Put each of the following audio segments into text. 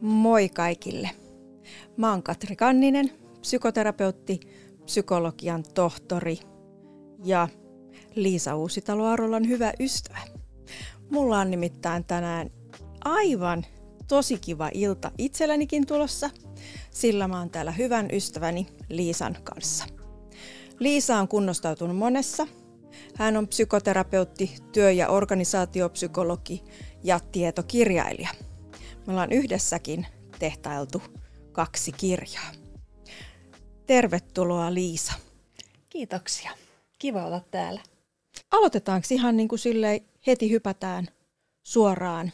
Moi kaikille. Mä oon Katri Kanninen, psykoterapeutti, psykologian tohtori ja Liisa Uusitalo-Arolan hyvä ystävä. Mulla on nimittäin tänään aivan tosi kiva ilta itsellänikin tulossa, sillä mä oon täällä hyvän ystäväni Liisan kanssa. Liisa on kunnostautunut monessa. Hän on psykoterapeutti, työ- ja organisaatiopsykologi ja tietokirjailija. Me ollaan yhdessäkin tehtailtu kaksi kirjaa. Tervetuloa Liisa. Kiitoksia. Kiva olla täällä. Aloitetaanko ihan niin kuin silleen, heti hypätään suoraan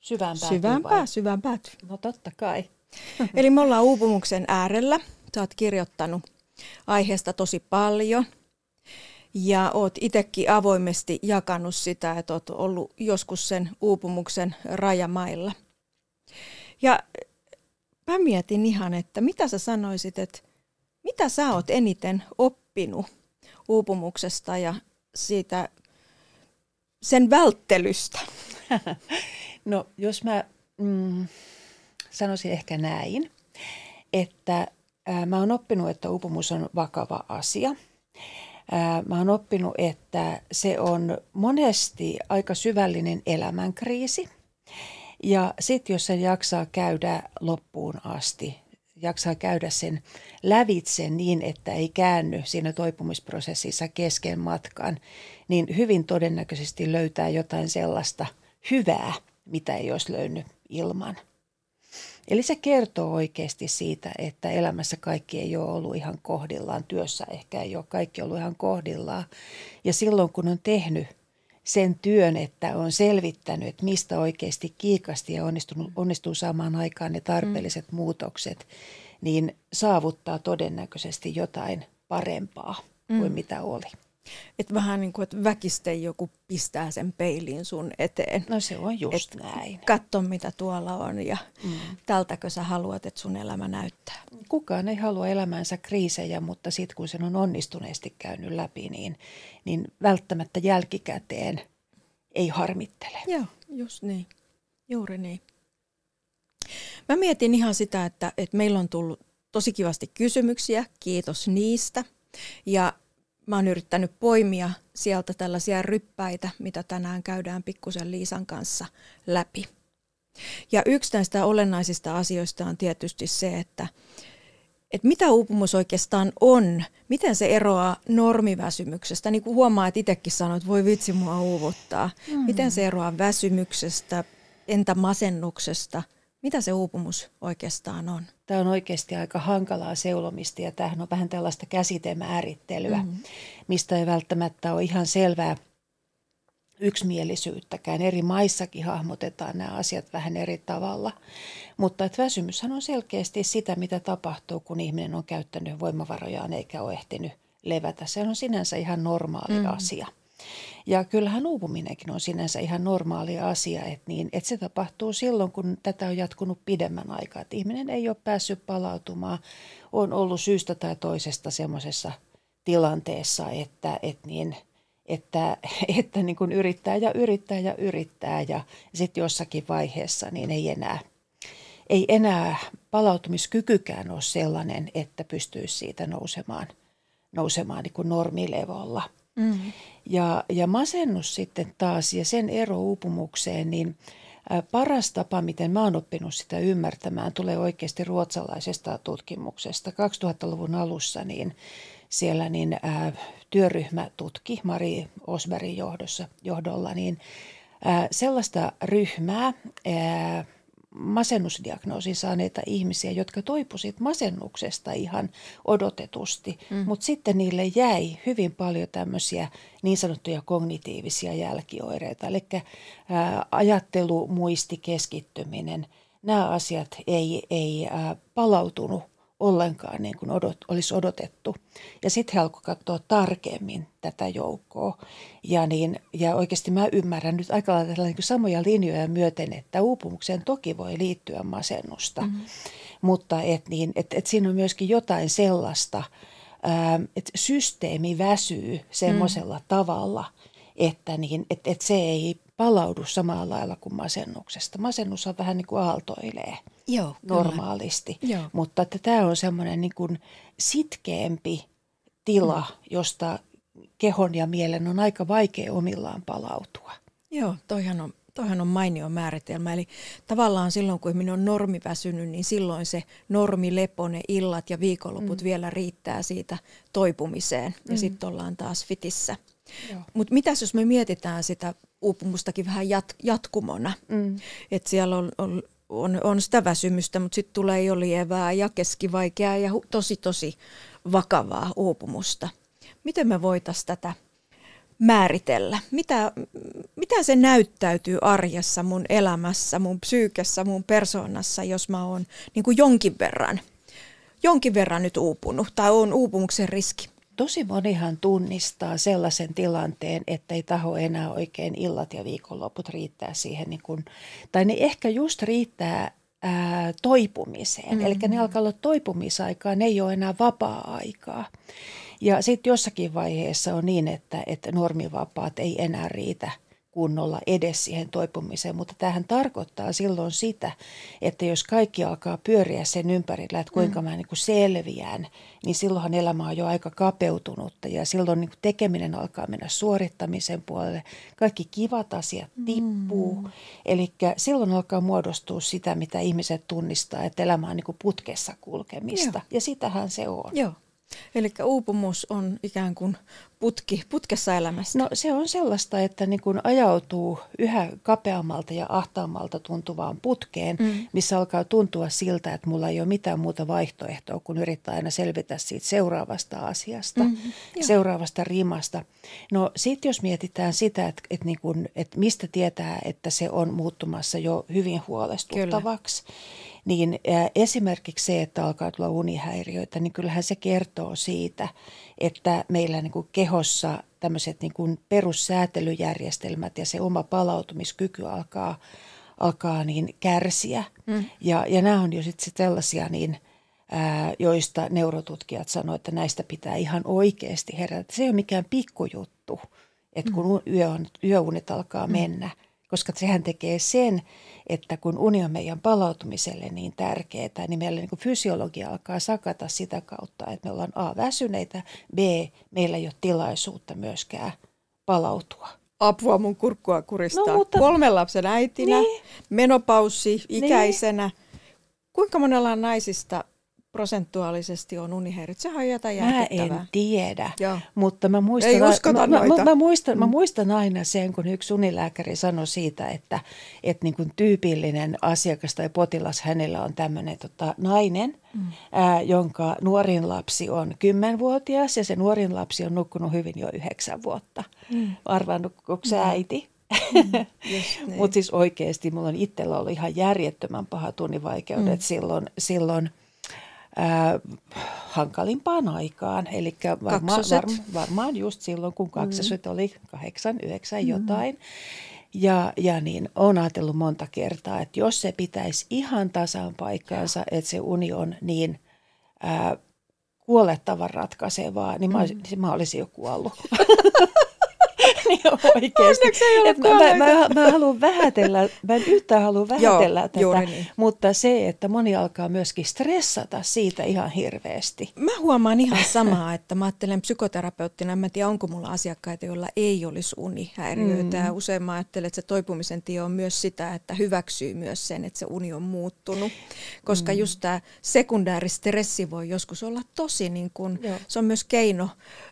Syvään päätyyn syvään, pää, syvään päätyyn. No totta kai. Eli me ollaan uupumuksen äärellä. Sä oot kirjoittanut aiheesta tosi paljon. Ja oot itsekin avoimesti jakanut sitä, että oot ollut joskus sen uupumuksen rajamailla. Ja mä mietin ihan, että mitä sä sanoisit, että mitä sä oot eniten oppinut uupumuksesta ja siitä sen välttelystä? No jos mä mm, sanoisin ehkä näin, että ää, mä oon oppinut, että uupumus on vakava asia. Ää, mä oon oppinut, että se on monesti aika syvällinen elämänkriisi. Ja sitten jos sen jaksaa käydä loppuun asti, jaksaa käydä sen lävitse niin, että ei käänny siinä toipumisprosessissa kesken matkan, niin hyvin todennäköisesti löytää jotain sellaista hyvää, mitä ei olisi löynyt ilman. Eli se kertoo oikeasti siitä, että elämässä kaikki ei ole ollut ihan kohdillaan, työssä ehkä ei ole kaikki ollut ihan kohdillaan. Ja silloin kun on tehnyt sen työn, että on selvittänyt, että mistä oikeasti kiikasti ja onnistunut, onnistuu saamaan aikaan ne tarpeelliset mm. muutokset, niin saavuttaa todennäköisesti jotain parempaa mm. kuin mitä oli. Että vähän niin kuin, että väkisten joku pistää sen peiliin sun eteen. No se on just Et näin. Katso mitä tuolla on ja mm. tältäkö sä haluat, että sun elämä näyttää. Kukaan ei halua elämänsä kriisejä, mutta sitten kun sen on onnistuneesti käynyt läpi, niin, niin välttämättä jälkikäteen ei harmittele. Joo, just niin. Juuri niin. Mä mietin ihan sitä, että, että meillä on tullut tosi kivasti kysymyksiä. Kiitos niistä. Ja mä oon yrittänyt poimia sieltä tällaisia ryppäitä, mitä tänään käydään pikkusen Liisan kanssa läpi. Ja yksi näistä olennaisista asioista on tietysti se, että, että mitä uupumus oikeastaan on, miten se eroaa normiväsymyksestä. Niin kuin huomaa, että itsekin sanoit, että voi vitsi mua uuvuttaa. Mm. Miten se eroaa väsymyksestä, entä masennuksesta – mitä se uupumus oikeastaan on? Tämä on oikeasti aika hankalaa seulomista ja tämähän on vähän tällaista käsitemäärittelyä, mm-hmm. mistä ei välttämättä ole ihan selvää yksimielisyyttäkään. Eri maissakin hahmotetaan nämä asiat vähän eri tavalla. Mutta että väsymyshän on selkeästi sitä, mitä tapahtuu, kun ihminen on käyttänyt voimavarojaan eikä ole ehtinyt levätä. Se on sinänsä ihan normaali mm-hmm. asia. Ja kyllähän uupuminenkin on sinänsä ihan normaali asia, että, niin, että se tapahtuu silloin, kun tätä on jatkunut pidemmän aikaa. Että ihminen ei ole päässyt palautumaan, on ollut syystä tai toisesta semmoisessa tilanteessa, että, että, niin, että, että niin kuin yrittää ja yrittää ja yrittää. Ja sitten jossakin vaiheessa niin ei enää, ei enää palautumiskykykään ole sellainen, että pystyisi siitä nousemaan, nousemaan niin kuin normilevolla – Mm. Ja, ja masennus sitten taas ja sen ero uupumukseen, niin paras tapa, miten mä oon oppinut sitä ymmärtämään, tulee oikeasti ruotsalaisesta tutkimuksesta. 2000-luvun alussa niin siellä niin, ää, työryhmä tutki Mari Osbergin johdossa, johdolla niin, ää, sellaista ryhmää, ää, masennusdiagnoosin saaneita ihmisiä, jotka toipuivat masennuksesta ihan odotetusti, mm. mutta sitten niille jäi hyvin paljon tämmöisiä niin sanottuja kognitiivisia jälkioireita, eli ää, ajattelu, muisti, keskittyminen, nämä asiat ei, ei ää, palautunut ollenkaan niin kuin odot, olisi odotettu. Ja sitten he alkoivat katsoa tarkemmin tätä joukkoa. Ja, niin, ja oikeasti mä ymmärrän nyt aika lailla niin samoja linjoja myöten, että uupumukseen toki voi liittyä masennusta. Mm-hmm. Mutta et niin, et, et siinä on myöskin jotain sellaista, että systeemi väsyy semmoisella mm. tavalla, että niin, et, et se ei palaudu samalla lailla kuin masennuksesta. Masennus on vähän niin kuin aaltoilee Joo, normaalisti, Joo. mutta että tämä on semmoinen niin kuin sitkeämpi tila, mm. josta kehon ja mielen on aika vaikea omillaan palautua. Joo, toihan on, toihan on mainio määritelmä. Eli tavallaan silloin, kun minä on normiväsynyt, niin silloin se normilepo, ne illat ja viikonloput mm. vielä riittää siitä toipumiseen. Ja mm. sitten ollaan taas fitissä. Mutta mitäs jos me mietitään sitä uupumustakin vähän jat, jatkumona? Mm. Että siellä on, on, on, on sitä väsymystä, mutta sitten tulee jo lievää ja keskivaikeaa ja tosi tosi vakavaa uupumusta. Miten me voitaisiin tätä määritellä? Mitä, mitä se näyttäytyy arjessa, mun elämässä, mun psyykessä, mun persoonassa, jos mä oon niin jonkin verran, jonkin verran nyt uupunut tai on uupumuksen riski? Tosi monihan tunnistaa sellaisen tilanteen, että ei taho enää oikein illat ja viikonloput riittää siihen, niin kun, tai ne ehkä just riittää ää, toipumiseen. Mm-hmm. Eli ne alkaa olla toipumisaikaa, ne ei ole enää vapaa-aikaa. Ja sitten jossakin vaiheessa on niin, että, että normivapaat ei enää riitä kunnolla edes siihen toipumiseen, mutta tähän tarkoittaa silloin sitä, että jos kaikki alkaa pyöriä sen ympärillä, että kuinka mm. mä niin kuin selviän, niin silloinhan elämä on jo aika kapeutunutta ja silloin niin kuin tekeminen alkaa mennä suorittamisen puolelle. Kaikki kivat asiat tippuu, mm. eli silloin alkaa muodostua sitä, mitä ihmiset tunnistaa, että elämä on niin kuin putkessa kulkemista Joo. ja sitähän se on. Joo. Eli uupumus on ikään kuin putki, putkessa elämässä. No se on sellaista, että niin kun ajautuu yhä kapeammalta ja ahtaammalta tuntuvaan putkeen, mm. missä alkaa tuntua siltä, että mulla ei ole mitään muuta vaihtoehtoa, kun yrittää aina selvitä siitä seuraavasta asiasta, mm-hmm. seuraavasta rimasta. No sitten jos mietitään sitä, että, että, niin kun, että mistä tietää, että se on muuttumassa jo hyvin huolestuttavaksi, Kyllä niin esimerkiksi se, että alkaa tulla unihäiriöitä, niin kyllähän se kertoo siitä, että meillä niin kuin kehossa tämmöiset niin kuin perussäätelyjärjestelmät ja se oma palautumiskyky alkaa, alkaa niin kärsiä. Mm. Ja, ja nämä on jo sitten sellaisia niin, ää, joista neurotutkijat sanoivat, että näistä pitää ihan oikeasti herätä. Se ei ole mikään pikkujuttu, että kun mm. yö on, yöunet alkaa mm. Koska sehän tekee sen, että kun uni on meidän palautumiselle niin tärkeää, niin meillä niin fysiologia alkaa sakata sitä kautta, että me ollaan A väsyneitä, B meillä ei ole tilaisuutta myöskään palautua. Apua mun kurkkua kuristaa. No, mutta... Kolmen lapsen äitinä, niin. menopaussi, ikäisenä. Niin. Kuinka monella naisista prosentuaalisesti on on jotain Mä en tiedä, Joo. mutta mä muistan, Ei mä, mä, mä, mä, muistan, mm. mä muistan aina sen, kun yksi unilääkäri sanoi siitä, että, että niin kuin tyypillinen asiakas tai potilas hänellä on tämmöinen tota, nainen, mm. ää, jonka nuorin lapsi on kymmenvuotias ja se nuorin lapsi on nukkunut hyvin jo yhdeksän vuotta. Mm. Arvaan, nukkuuko mm. äiti? Mm, niin. Mutta siis oikeasti mulla on itsellä ollut ihan järjettömän paha tunnivaikeudet mm. silloin, silloin – äh, hankalimpaan aikaan. Eli varma, var, varmaan just silloin, kun kaksoset mm. oli kahdeksan, yhdeksän mm. jotain. Ja, ja niin olen ajatellut monta kertaa, että jos se pitäisi ihan tasan paikkaansa, että se uni on niin ää, kuolettavan ratkaisevaa, niin mä, mm. mä olisin jo kuollut. niin oikeasti. Et mä, mä, mä, mä haluan vähätellä, mä en yhtään halua vähätellä Joo, tätä, niin. mutta se, että moni alkaa myöskin stressata siitä ihan hirveästi. Mä huomaan ihan samaa, että mä ajattelen psykoterapeuttina, en tiedä onko mulla asiakkaita, joilla ei olisi unihäiriöitä. Mm. Usein mä ajattelen, että se toipumisen tie on myös sitä, että hyväksyy myös sen, että se uni on muuttunut. Koska mm. just tämä sekundääristressi voi joskus olla tosi, niin kun, se on myös keino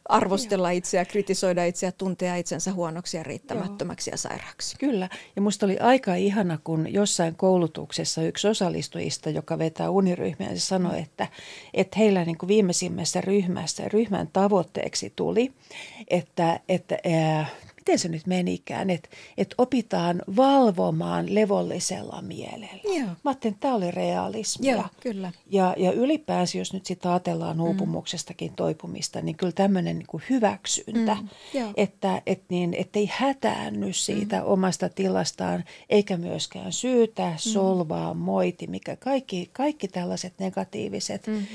arvostella itseä, kritisoida itseä, tuntea itsensä huonoksi ja riittämättömäksi Joo. ja sairaaksi. Kyllä. Ja musta oli aika ihana, kun jossain koulutuksessa yksi osallistujista, joka vetää uniryhmiä, se sanoi, mm. että, että heillä niin kuin viimeisimmässä ryhmässä ryhmän tavoitteeksi tuli, että, että ää, miten se nyt menikään, että, että opitaan valvomaan levollisella mielellä. Joo. Mä ajattelin, että tämä oli realismia. Joo, kyllä. Ja, ja ylipäänsä, jos nyt sitten ajatellaan mm. uupumuksestakin toipumista, niin kyllä tämmöinen niin hyväksyntä, mm. että et niin, ettei hätäänny siitä mm. omasta tilastaan, eikä myöskään syytä, mm. solvaa, moiti, mikä kaikki, kaikki tällaiset negatiiviset mm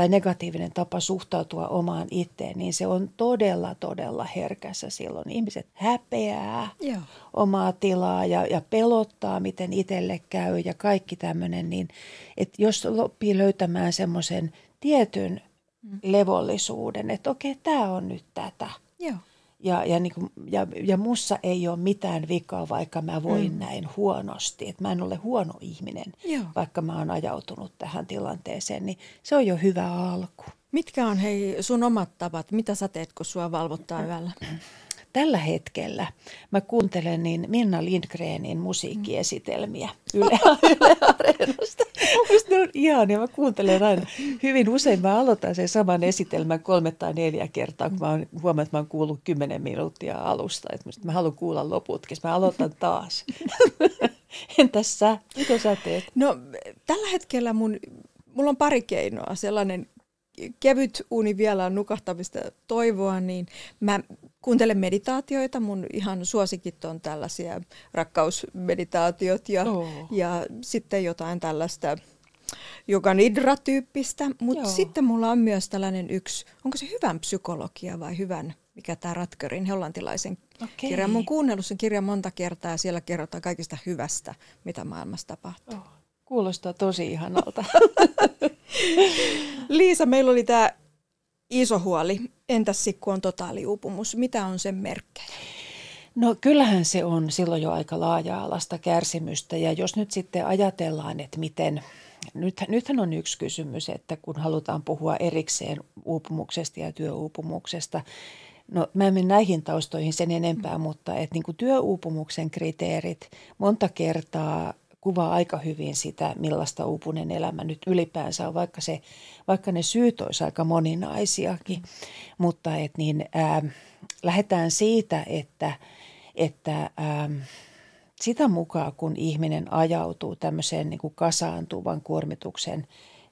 tai negatiivinen tapa suhtautua omaan itteen, niin se on todella, todella herkässä silloin. Ihmiset häpeää Joo. omaa tilaa ja, ja pelottaa, miten itselle käy ja kaikki tämmöinen. Niin, että jos loppii löytämään semmoisen tietyn mm. levollisuuden, että okei, tämä on nyt tätä. Joo. Ja, ja, niin kuin, ja, ja mussa ei ole mitään vikaa, vaikka mä voin mm. näin huonosti. Että mä en ole huono ihminen, Joo. vaikka mä oon ajautunut tähän tilanteeseen. Niin se on jo hyvä alku. Mitkä on hei sun omat tavat? Mitä sä teet, kun sua valvottaa yöllä? Tällä hetkellä mä kuuntelen niin Minna Lindgrenin musiikkiesitelmiä Yle, Yle Areenasta. Musta ne on ihania. Mä kuuntelen aina hyvin usein. Mä aloitan sen saman esitelmän kolme tai neljä kertaa, kun mä oon, huomaan, että mä oon kuullut kymmenen minuuttia alusta. Että mä haluan kuulla loputkin. Mä aloitan taas. Entäs sä? Mitä sä teet? No tällä hetkellä mun, mulla on pari keinoa. Sellainen kevyt uni vielä on nukahtamista toivoa, niin mä kuuntelen meditaatioita. Mun ihan suosikit on tällaisia rakkausmeditaatiot ja, oh. ja sitten jotain tällaista joka nidra-tyyppistä. Mutta sitten mulla on myös tällainen yksi, onko se hyvän psykologia vai hyvän, mikä tämä Ratkörin hollantilaisen okay. kirjan. Mun kuunnellut sen kirjan monta kertaa ja siellä kerrotaan kaikista hyvästä, mitä maailmassa tapahtuu. Oh. Kuulostaa tosi ihanalta. Liisa, meillä oli tämä iso huoli. Entäs sitten kun on totaaliuupumus? Mitä on sen merkkejä? No kyllähän se on silloin jo aika laaja-alasta kärsimystä ja jos nyt sitten ajatellaan, että miten, nyt, nythän on yksi kysymys, että kun halutaan puhua erikseen uupumuksesta ja työuupumuksesta, No mä en mene näihin taustoihin sen enempää, mutta että niin kuin työuupumuksen kriteerit monta kertaa kuvaa aika hyvin sitä, millaista uupunen elämä nyt ylipäänsä on, vaikka, se, vaikka ne syyt olisi aika moninaisiakin. Mutta et niin, ää, lähdetään siitä, että, että ää, sitä mukaan, kun ihminen ajautuu tämmöiseen niin kuin kasaantuvan kuormituksen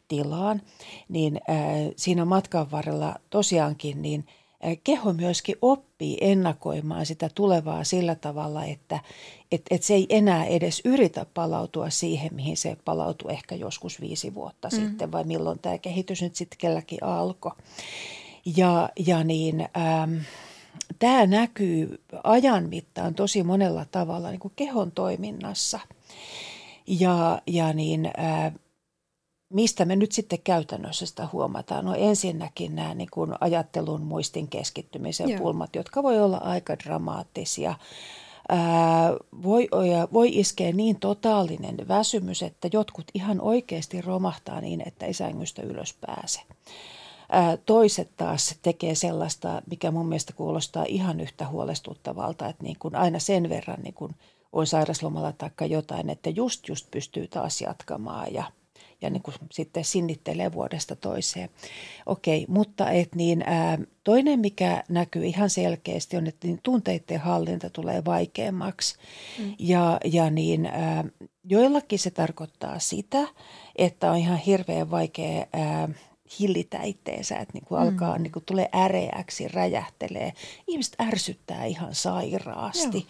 tilaan, niin ää, siinä matkan varrella tosiaankin niin – keho myöskin oppii ennakoimaan sitä tulevaa sillä tavalla, että et, et se ei enää edes yritä palautua siihen, mihin se palautui ehkä joskus viisi vuotta mm. sitten, vai milloin tämä kehitys nyt sitten kelläkin alkoi. Ja, ja niin, ähm, tämä näkyy ajan mittaan tosi monella tavalla niin kuin kehon toiminnassa. Ja, ja niin, äh, mistä me nyt sitten käytännössä sitä huomataan? No ensinnäkin nämä niin kuin ajattelun muistin keskittymisen Joo. pulmat, jotka voi olla aika dramaattisia. Ää, voi, voi iskeä niin totaalinen väsymys, että jotkut ihan oikeasti romahtaa niin, että ei sängystä ylös pääse. Ää, toiset taas tekee sellaista, mikä mun mielestä kuulostaa ihan yhtä huolestuttavalta, että niin kuin aina sen verran niin kuin on sairaslomalla tai jotain, että just just pystyy taas jatkamaan ja – ja niin kuin sitten sinnittelee vuodesta toiseen. Okei, mutta et niin, ää, toinen, mikä näkyy ihan selkeästi, on, että niin tunteiden hallinta tulee vaikeammaksi. Mm. Ja, ja niin, ää, joillakin se tarkoittaa sitä, että on ihan hirveän vaikea ää, hillitä itteensä, että niin kuin mm. alkaa, niin kuin tulee äreäksi, räjähtelee. Ihmiset ärsyttää ihan sairaasti.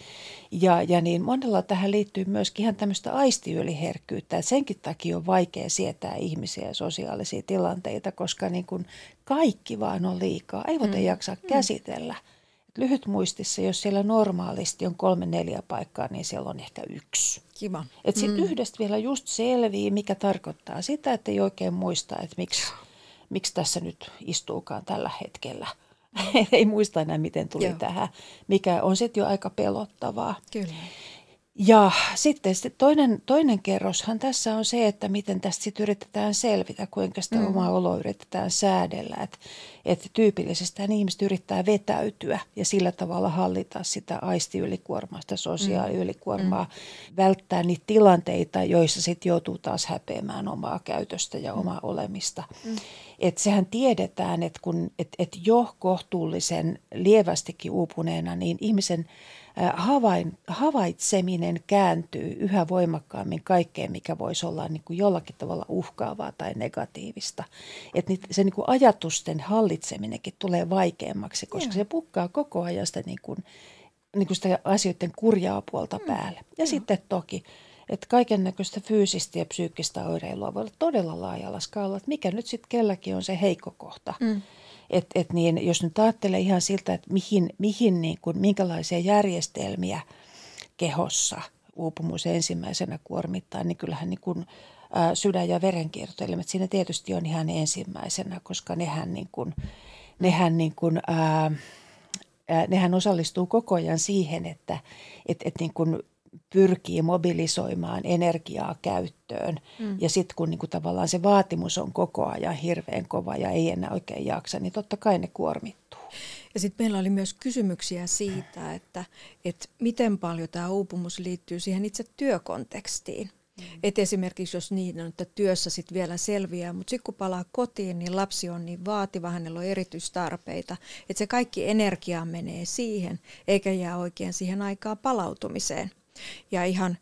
Ja, ja niin monella tähän liittyy myöskin ihan tämmöistä aistiyliherkkyyttä. Että senkin takia on vaikea sietää ihmisiä ja sosiaalisia tilanteita, koska niin kuin kaikki vaan on liikaa. Ei voida mm. jaksaa mm. käsitellä. Lyhyt muistissa, jos siellä normaalisti on kolme neljä paikkaa, niin siellä on ehkä yksi. Kiva. Että sitten mm. yhdestä vielä just selvii, mikä tarkoittaa sitä, että ei oikein muista, että miksi miksi tässä nyt istuukaan tällä hetkellä. Ei muista enää, miten tuli Joo. tähän, mikä on sitten jo aika pelottavaa. Kyllä. Ja sitten toinen, toinen kerroshan tässä on se, että miten tästä sitten yritetään selvitä, kuinka sitä mm. omaa oloa yritetään säädellä. Että et tyypillisesti ihmiset yrittää vetäytyä ja sillä tavalla hallita sitä aistiyylikuormaa, sitä sosiaaliyylikuormaa, mm. välttää niitä tilanteita, joissa sitten joutuu taas häpeämään omaa käytöstä ja mm. omaa olemista. Mm. Et sehän tiedetään, että kun et, et jo kohtuullisen lievästikin uupuneena, niin ihmisen – havain, havaitseminen kääntyy yhä voimakkaammin kaikkeen, mikä voisi olla niin kuin jollakin tavalla uhkaavaa tai negatiivista. Että se niin kuin ajatusten hallitseminenkin tulee vaikeammaksi, koska Joo. se pukkaa koko ajan sitä, niin kuin, niin kuin sitä asioiden kurjaa puolta mm. päälle. Ja Joo. sitten toki Että kaiken näköistä fyysistä ja psyykkistä oireilua voi olla todella laajalla skaalalla, että mikä nyt sitten kelläkin on se heikko kohta. Mm. Et, et niin, jos nyt ajattelee ihan siltä, että mihin, mihin niin kuin, minkälaisia järjestelmiä kehossa uupumus ensimmäisenä kuormittaa, niin kyllähän niin kuin, ä, sydän- ja verenkiertoelimet siinä tietysti on ihan ensimmäisenä, koska nehän, niin kuin, nehän, niin kuin, ä, nehän osallistuu koko ajan siihen, että et, et niin kuin pyrkii mobilisoimaan energiaa käyttöön. Mm. Ja sitten kun niin kuin tavallaan se vaatimus on koko ajan hirveän kova ja ei enää oikein jaksa, niin totta kai ne kuormittuu. Ja sitten meillä oli myös kysymyksiä siitä, että, että miten paljon tämä uupumus liittyy siihen itse työkontekstiin. Mm. Et esimerkiksi jos niin on, että työssä sitten vielä selviää, mutta sitten kun palaa kotiin, niin lapsi on niin vaativa, hänellä on erityistarpeita, että se kaikki energia menee siihen, eikä jää oikein siihen aikaa palautumiseen. Ja ihan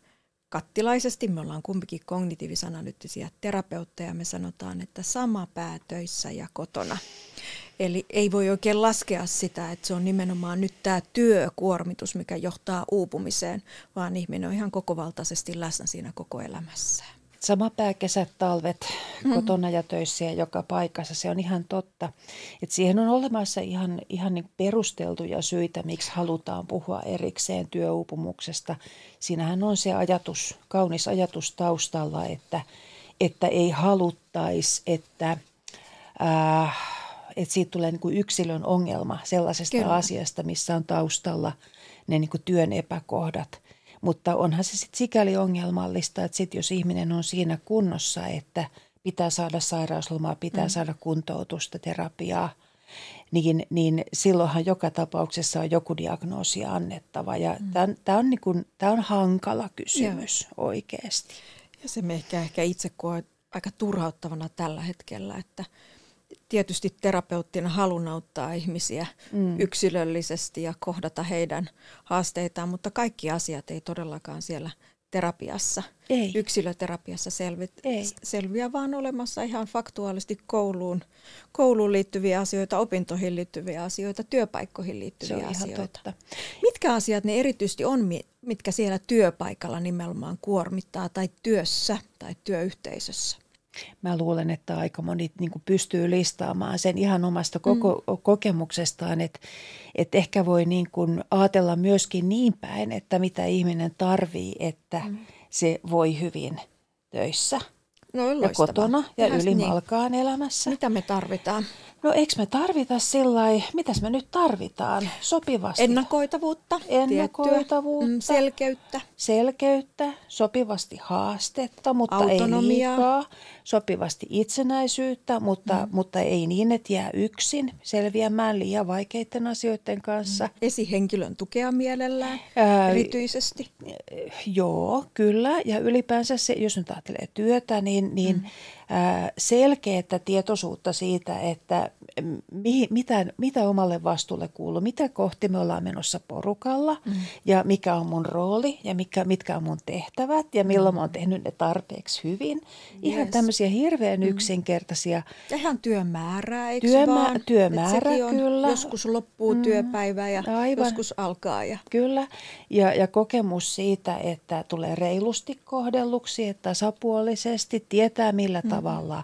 kattilaisesti, me ollaan kumpikin kognitiivisanalyyttisiä terapeutteja, me sanotaan, että sama pää töissä ja kotona. Eli ei voi oikein laskea sitä, että se on nimenomaan nyt tämä työkuormitus, mikä johtaa uupumiseen, vaan ihminen on ihan kokovaltaisesti läsnä siinä koko elämässään. Sama pää kesät, talvet, mm-hmm. kotona ja töissä ja joka paikassa, se on ihan totta. Et siihen on olemassa ihan, ihan niin perusteltuja syitä, miksi halutaan puhua erikseen työuupumuksesta. Siinähän on se ajatus, kaunis ajatus taustalla, että, että ei haluttaisi, että, äh, että siitä tulee niin kuin yksilön ongelma sellaisesta Kyllä. asiasta, missä on taustalla ne niin kuin työn epäkohdat – mutta onhan se sitten sikäli ongelmallista, että sit jos ihminen on siinä kunnossa, että pitää saada sairauslomaa, pitää mm. saada kuntoutusta, terapiaa, niin, niin silloinhan joka tapauksessa on joku diagnoosi annettava. Ja mm. tämä on, niin on hankala kysymys Joo. oikeasti. Ja se me ehkä, ehkä itse koen aika turhauttavana tällä hetkellä, että – tietysti terapeuttina halun auttaa ihmisiä mm. yksilöllisesti ja kohdata heidän haasteitaan, mutta kaikki asiat ei todellakaan siellä terapiassa, ei. yksilöterapiassa selvit, ei. selviä, vaan olemassa ihan faktuaalisesti kouluun, kouluun liittyviä asioita, opintoihin liittyviä asioita, työpaikkoihin liittyviä asioita. Totta. Mitkä asiat ne erityisesti on, mitkä siellä työpaikalla nimenomaan kuormittaa tai työssä tai työyhteisössä? Mä luulen, että aika moni niin pystyy listaamaan sen ihan omasta koko, mm. kokemuksestaan, että, että ehkä voi niin kuin ajatella myöskin niin päin, että mitä ihminen tarvii, että mm. se voi hyvin töissä – No, ja kotona ja ylimalkaan niin. elämässä. Mitä me tarvitaan? No eikö me tarvita sillä mitäs me nyt tarvitaan sopivasti? Ennakoitavuutta. Ennakoitavuutta. Mm, selkeyttä. Selkeyttä, sopivasti haastetta, mutta Autonomiaa. ei liikaa. Sopivasti itsenäisyyttä, mutta, mm. mutta ei niin, että jää yksin selviämään liian vaikeiden asioiden kanssa. Mm. Esihenkilön tukea mielellään Ää, erityisesti. Joo, kyllä. Ja ylipäänsä se, jos nyt ajattelee työtä, niin, niin mm selkeää tietoisuutta siitä, että mi, mitä, mitä omalle vastuulle kuuluu, mitä kohti me ollaan menossa porukalla mm. ja mikä on mun rooli ja mikä, mitkä on mun tehtävät ja milloin mm. mä oon tehnyt ne tarpeeksi hyvin. Ihan yes. tämmöisiä hirveän mm. yksinkertaisia. Ja ihan työmäärää, eikö Työmä, vaan? Työmäärä, kyllä. Joskus loppuu mm. työpäivä ja Aivan. joskus alkaa. Ja... Kyllä, ja, ja kokemus siitä, että tulee reilusti kohdelluksi, että tasapuolisesti, tietää millä mm tavalla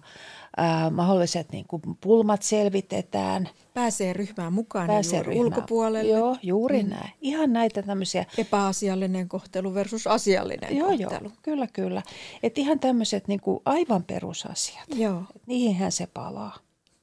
ää, mahdolliset niin kuin pulmat selvitetään. Pääsee ryhmään mukaan Pääsee juuri ryhmään. ulkopuolelle. Joo, juuri mm. näin. Ihan näitä tämmöisiä. Epäasiallinen kohtelu versus asiallinen joo, kohtelu. Joo, kyllä, kyllä. Että ihan tämmöiset niin kuin aivan perusasiat. Joo. Et niihinhän se palaa.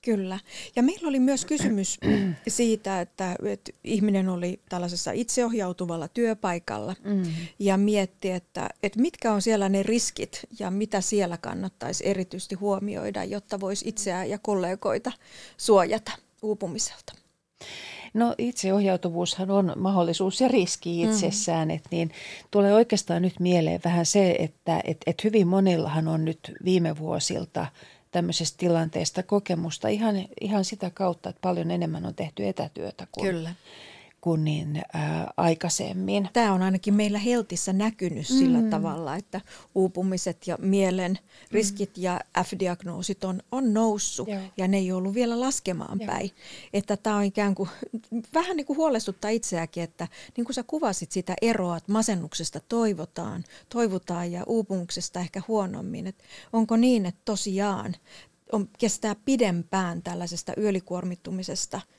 Kyllä. Ja meillä oli myös kysymys siitä, että, että ihminen oli tällaisessa itseohjautuvalla työpaikalla mm-hmm. ja mietti, että, että mitkä on siellä ne riskit ja mitä siellä kannattaisi erityisesti huomioida, jotta voisi itseään ja kollegoita suojata uupumiselta. No itseohjautuvuushan on mahdollisuus ja riski mm. itsessään, mm. että niin tulee oikeastaan nyt mieleen vähän se, että et, et hyvin monillahan on nyt viime vuosilta – tämmöisestä tilanteesta kokemusta ihan, ihan sitä kautta, että paljon enemmän on tehty etätyötä kuin, Kyllä. Kuin niin, ää, aikaisemmin. Tämä on ainakin meillä Heltissä näkynyt mm. sillä tavalla, että uupumiset ja mielen riskit mm. ja F-diagnoosit on, on noussut Joo. ja ne ei ollut vielä laskemaan Joo. päin. Että tämä on ikään kuin, vähän niin kuin huolestuttaa itseäkin, että niin kuin sä kuvasit sitä eroa, että masennuksesta toivotaan, toivotaan ja uupumuksesta ehkä huonommin. Että onko niin, että tosiaan on, kestää pidempään tällaisesta yölikuormittumisesta –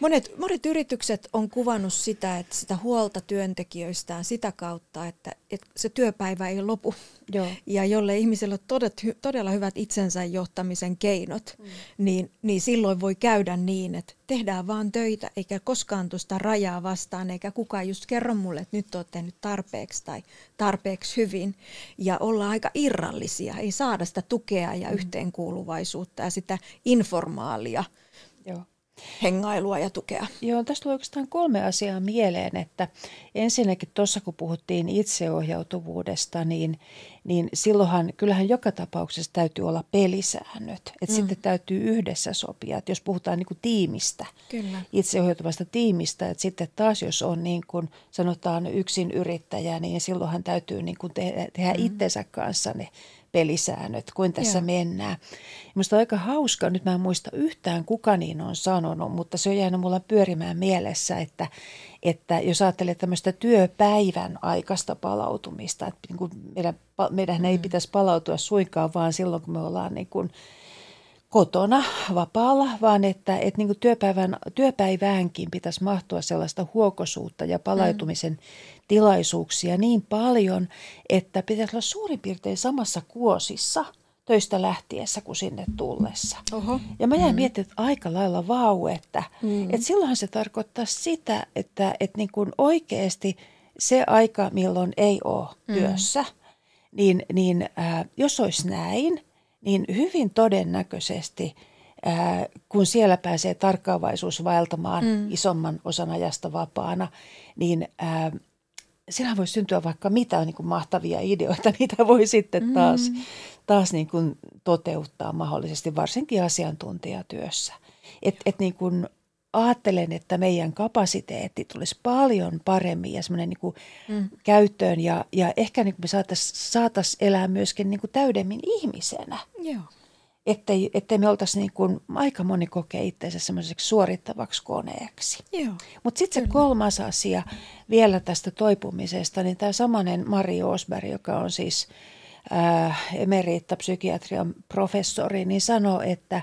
Monet, monet yritykset on kuvannut sitä, että sitä huolta työntekijöistään sitä kautta, että, että se työpäivä ei lopu. Joo. Ja jolle ihmisellä on todet, todella hyvät itsensä johtamisen keinot, mm. niin, niin silloin voi käydä niin, että tehdään vaan töitä, eikä koskaan tuosta rajaa vastaan, eikä kukaan just kerro mulle, että nyt olet tehnyt tarpeeksi tai tarpeeksi hyvin. Ja olla aika irrallisia, ei saada sitä tukea ja mm. yhteenkuuluvaisuutta ja sitä informaalia. Joo hengailua ja tukea? Joo, tästä tulee oikeastaan kolme asiaa mieleen, että ensinnäkin tuossa kun puhuttiin itseohjautuvuudesta, niin, niin silloinhan kyllähän joka tapauksessa täytyy olla pelisäännöt, että mm. sitten täytyy yhdessä sopia, että jos puhutaan niin kuin tiimistä, Kyllä. itseohjautuvasta tiimistä, että sitten taas jos on niin kuin sanotaan yksin yrittäjä, niin silloinhan täytyy niin kuin tehdä, tehdä mm. itsensä kanssa ne pelisäännöt, kuin tässä Joo. mennään. Minusta on aika hauska, nyt mä en muista yhtään kuka niin on sanonut, mutta se on jäänyt mulla pyörimään mielessä, että, että jos ajattelee tämmöistä työpäivän aikaista palautumista, että niin kuin meidän, meidän mm. ei pitäisi palautua suinkaan vaan silloin, kun me ollaan niin kuin kotona vapaalla, vaan että, että niin kuin työpäivän, työpäiväänkin pitäisi mahtua sellaista huokosuutta ja palautumisen mm tilaisuuksia niin paljon, että pitäisi olla suurin piirtein samassa kuosissa töistä lähtiessä kuin sinne tullessa. Oho. Ja mä jäin mm. miettimään, että aika lailla vau, että, mm. että silloinhan se tarkoittaa sitä, että, että niin kuin oikeasti se aika, milloin ei ole mm. työssä, niin, niin äh, jos olisi näin, niin hyvin todennäköisesti äh, – kun siellä pääsee tarkkaavaisuus vaeltamaan mm. isomman osan ajasta vapaana, niin äh, siellä voi syntyä vaikka mitä niin kuin mahtavia ideoita, niitä voi sitten taas, mm. taas niin kuin toteuttaa mahdollisesti, varsinkin asiantuntijatyössä. Et, et niin kuin ajattelen, että meidän kapasiteetti tulisi paljon paremmin ja semmoinen niin kuin mm. käyttöön ja, ja ehkä niin kuin me saataisiin saatais elää myöskin niin kuin täydemmin ihmisenä. Joo ettei, ettei me oltaisi niin kuin, aika moni kokee itseensä semmoiseksi suorittavaksi koneeksi. Mutta sitten se kolmas asia vielä tästä toipumisesta, niin tämä samanen Mari Osberg, joka on siis äh, emeriittapsykiatrian professori, niin sanoo, että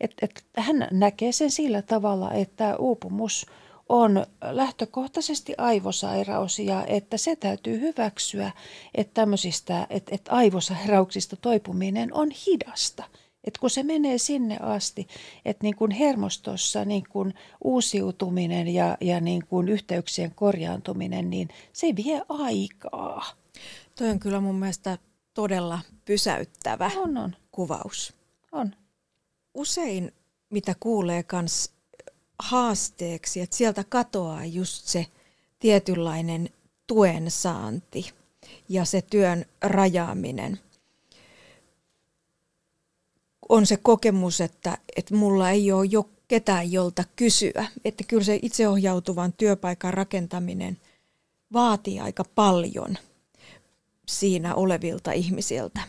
et, et hän näkee sen sillä tavalla, että uupumus on lähtökohtaisesti aivosairaus ja että se täytyy hyväksyä, että tämmöisistä, että, että aivosairauksista toipuminen on hidasta – että kun se menee sinne asti, että niin kuin hermostossa niin kuin uusiutuminen ja, ja niin kuin yhteyksien korjaantuminen, niin se vie aikaa. Toi on kyllä mun mielestä todella pysäyttävä on, on. kuvaus. On. Usein mitä kuulee kans haasteeksi, että sieltä katoaa just se tietynlainen tuen saanti ja se työn rajaaminen – on se kokemus, että, että mulla ei ole jo ketään, jolta kysyä. Että kyllä se itseohjautuvan työpaikan rakentaminen vaatii aika paljon siinä olevilta ihmisiltä.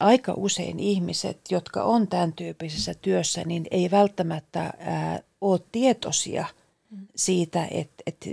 Aika usein ihmiset, jotka on tämän tyyppisessä työssä, niin ei välttämättä ää, ole tietoisia siitä, että, että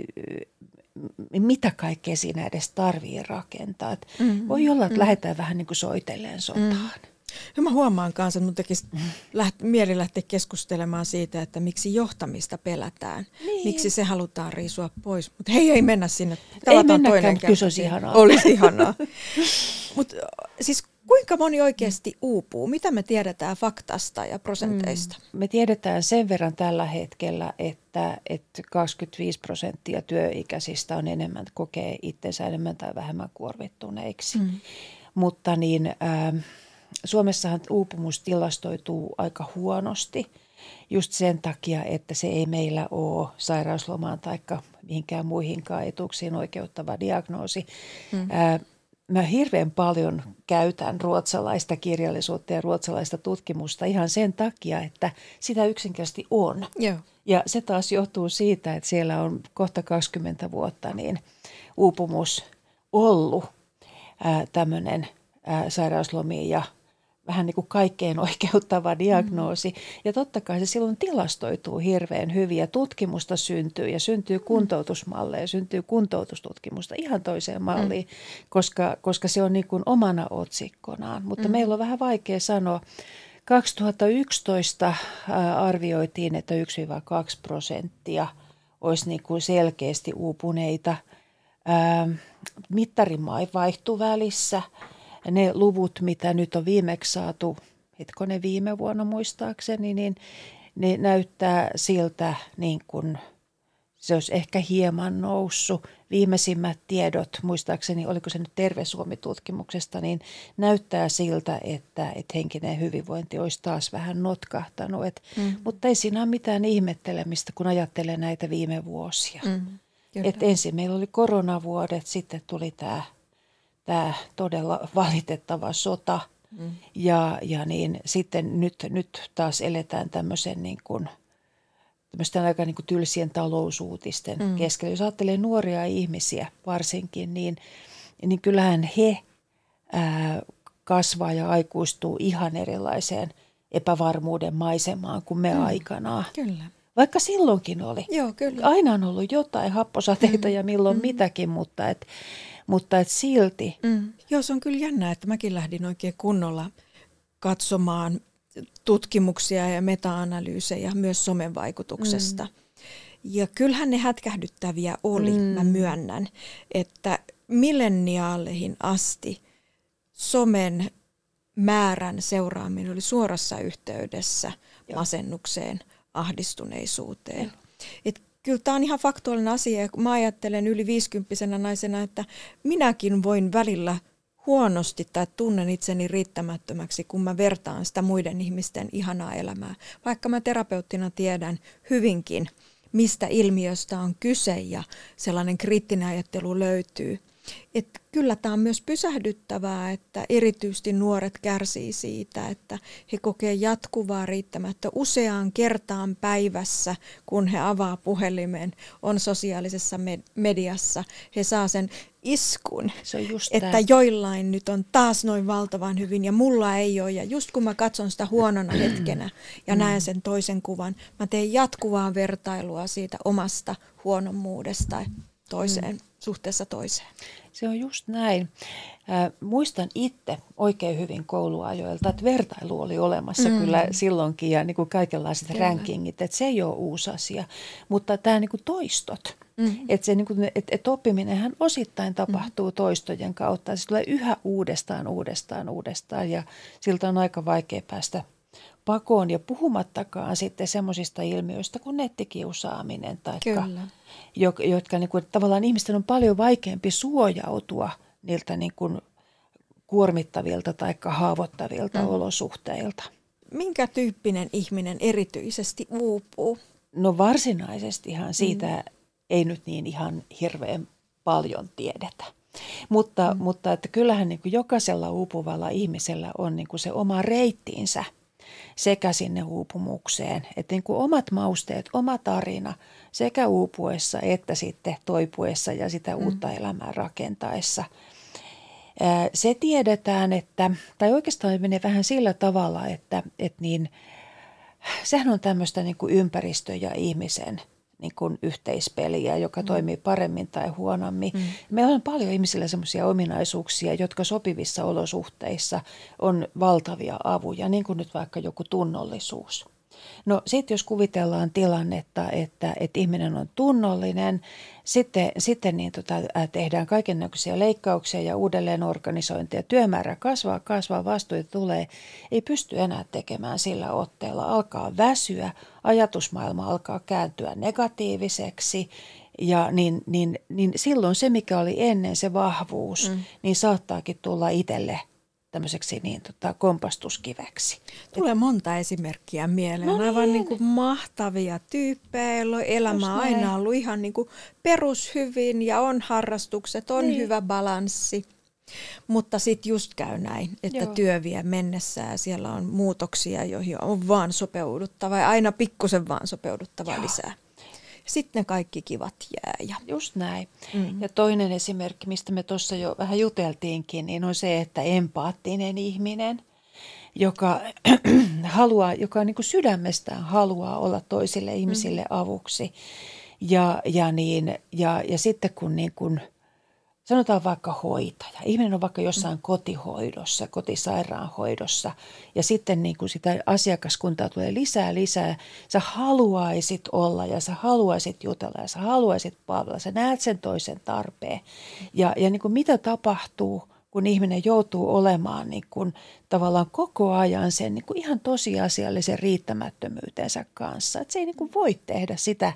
mitä kaikkea siinä edes tarvii rakentaa. mm-hmm. Voi olla, että mm-hmm. lähdetään vähän niin kuin soitelleen sotaan. Mm-hmm. Ja mä huomaan kanssa, että mun tekisi läht, mieli lähteä keskustelemaan siitä, että miksi johtamista pelätään. Niin. Miksi se halutaan riisua pois. Mutta hei, ei mennä sinne. Tavataan ei toinen mutta olisi ihanaa. Olisi ihanaa. Mutta siis kuinka moni oikeasti uupuu? Mitä me tiedetään faktasta ja prosenteista? Mm. Me tiedetään sen verran tällä hetkellä, että, että 25 prosenttia työikäisistä on enemmän, kokee itsensä enemmän tai vähemmän kuormittuneiksi. Mm. Mutta niin... Äh, Suomessahan uupumus tilastoituu aika huonosti just sen takia, että se ei meillä ole sairauslomaan tai mihinkään muihinkaan etuuksiin oikeuttava diagnoosi. Ää, mä hirveän paljon käytän ruotsalaista kirjallisuutta ja ruotsalaista tutkimusta ihan sen takia, että sitä yksinkertaisesti on. Joo. Ja se taas johtuu siitä, että siellä on kohta 20 vuotta niin uupumus ollut tämmöinen sairauslomiin ja vähän niin kuin kaikkeen oikeuttava diagnoosi. Mm. Ja totta kai se silloin tilastoituu hirveän hyvin ja tutkimusta syntyy ja syntyy kuntoutusmalleja, syntyy kuntoutustutkimusta ihan toiseen malliin, mm. koska, koska se on niin kuin omana otsikkonaan. Mutta mm. meillä on vähän vaikea sanoa. 2011 arvioitiin, että 1-2 prosenttia olisi niin kuin selkeästi uupuneita. Mittarimaa vaihtuu välissä – ne luvut, mitä nyt on viimeksi saatu, hetkonen viime vuonna muistaakseni, niin ne näyttää siltä niin kuin se olisi ehkä hieman noussut. Viimeisimmät tiedot, muistaakseni oliko se nyt Terve Suomi-tutkimuksesta, niin näyttää siltä, että, että henkinen hyvinvointi olisi taas vähän notkahtanut. Et, mm. Mutta ei siinä ole mitään ihmettelemistä, kun ajattelee näitä viime vuosia. Mm. Et ensin meillä oli koronavuodet, sitten tuli tämä tämä todella valitettava sota. Mm. Ja, ja niin sitten nyt, nyt taas eletään tämmöisen niin kuin, tämmöisten aika niin kuin tylsien talousuutisten mm. keskellä. Jos ajattelee nuoria ihmisiä varsinkin, niin, niin kyllähän he ää, kasvaa ja aikuistuu ihan erilaiseen epävarmuuden maisemaan kuin me mm. aikanaan. Kyllä. Vaikka silloinkin oli. Joo, kyllä. Aina on ollut jotain happosateita mm. ja milloin mm. mitäkin, mutta et, mutta et silti. Mm. Joo, se on kyllä jännä, että mäkin lähdin oikein kunnolla katsomaan tutkimuksia ja meta-analyysejä myös somen vaikutuksesta. Mm. Ja kyllähän ne hätkähdyttäviä oli, mm. mä myönnän, että milleniaaleihin asti somen määrän seuraaminen oli suorassa yhteydessä Joo. masennukseen, ahdistuneisuuteen. Et kyllä tämä on ihan faktuaalinen asia. Mä ajattelen yli 50 naisena, että minäkin voin välillä huonosti tai tunnen itseni riittämättömäksi, kun mä vertaan sitä muiden ihmisten ihanaa elämää. Vaikka mä terapeuttina tiedän hyvinkin, mistä ilmiöstä on kyse ja sellainen kriittinen ajattelu löytyy – että kyllä tämä on myös pysähdyttävää, että erityisesti nuoret kärsii siitä, että he kokee jatkuvaa riittämättä useaan kertaan päivässä, kun he avaa puhelimen, on sosiaalisessa mediassa. He saa sen iskun, Se on just että tämä. joillain nyt on taas noin valtavan hyvin ja mulla ei ole. Ja just kun mä katson sitä huonona hetkenä ja mm. näen sen toisen kuvan, mä teen jatkuvaa vertailua siitä omasta huonommuudesta toiseen. Mm suhteessa toiseen. Se on just näin. Äh, muistan itse oikein hyvin kouluajoilta, että vertailu oli olemassa mm. kyllä silloinkin ja niin kuin kaikenlaiset kyllä. rankingit, että se ei ole uusi asia. Mutta tämä niin kuin toistot, mm. että, se niin kuin, että, että oppiminenhän osittain tapahtuu mm. toistojen kautta. Se tulee yhä uudestaan, uudestaan, uudestaan ja siltä on aika vaikea päästä – pakoon ja puhumattakaan sitten semmoisista ilmiöistä kuin nettikiusaaminen, tai jotka niin kuin, tavallaan ihmisten on paljon vaikeampi suojautua niiltä niin kuin kuormittavilta tai haavoittavilta mm. olosuhteilta. Minkä tyyppinen ihminen erityisesti uupuu? No varsinaisestihan siitä mm. ei nyt niin ihan hirveän paljon tiedetä. Mutta, mm. mutta että kyllähän niin kuin jokaisella uupuvalla ihmisellä on niin kuin se oma reittiinsä – sekä sinne uupumukseen. Että niin kuin omat mausteet, oma tarina sekä uupuessa että sitten toipuessa ja sitä mm. uutta elämää rakentaessa. Se tiedetään, että, tai oikeastaan menee vähän sillä tavalla, että, että niin, sehän on tämmöistä niin kuin ympäristö ja ihmisen – niin kuin yhteispeliä, joka mm. toimii paremmin tai huonommin. Mm. Meillä on paljon ihmisillä sellaisia ominaisuuksia, jotka sopivissa olosuhteissa on valtavia avuja, niin kuin nyt vaikka joku tunnollisuus. No sitten jos kuvitellaan tilannetta, että, että ihminen on tunnollinen, sitten, sitten niin tota, tehdään kaikenlaisia leikkauksia ja uudelleenorganisointia. Työmäärä kasvaa, kasvaa, vastuita tulee. Ei pysty enää tekemään sillä otteella. Alkaa väsyä, ajatusmaailma alkaa kääntyä negatiiviseksi ja niin, niin, niin silloin se, mikä oli ennen se vahvuus, mm. niin saattaakin tulla itselle – tämmöiseksi niin, tota, kompastuskiveksi. Tulee monta esimerkkiä mieleen. No niin. Aivan niin kuin mahtavia tyyppejä, joilla elämä on aina ollut ihan niin kuin perushyvin ja on harrastukset, on niin. hyvä balanssi. Mutta sitten just käy näin, että Joo. työ vie mennessään. Siellä on muutoksia, joihin on vaan sopeuduttava ja aina pikkusen vaan sopeuduttava Joo. lisää. Sitten ne kaikki kivat jää. Ja... Just näin. Mm-hmm. Ja toinen esimerkki, mistä me tuossa jo vähän juteltiinkin, niin on se, että empaattinen ihminen, joka haluaa, joka niin kuin sydämestään haluaa olla toisille ihmisille mm-hmm. avuksi. Ja, ja, niin, ja, ja sitten kun niin kuin – sanotaan vaikka hoitaja. Ihminen on vaikka jossain kotihoidossa, kotisairaanhoidossa ja sitten niin kuin sitä asiakaskuntaa tulee lisää lisää. Sä haluaisit olla ja sä haluaisit jutella ja sä haluaisit palvella. Sä näet sen toisen tarpeen. Ja, ja niin kuin mitä tapahtuu, kun ihminen joutuu olemaan niin kuin tavallaan koko ajan sen niin kuin ihan tosiasiallisen riittämättömyytensä kanssa. Että se ei niin kuin voi tehdä sitä,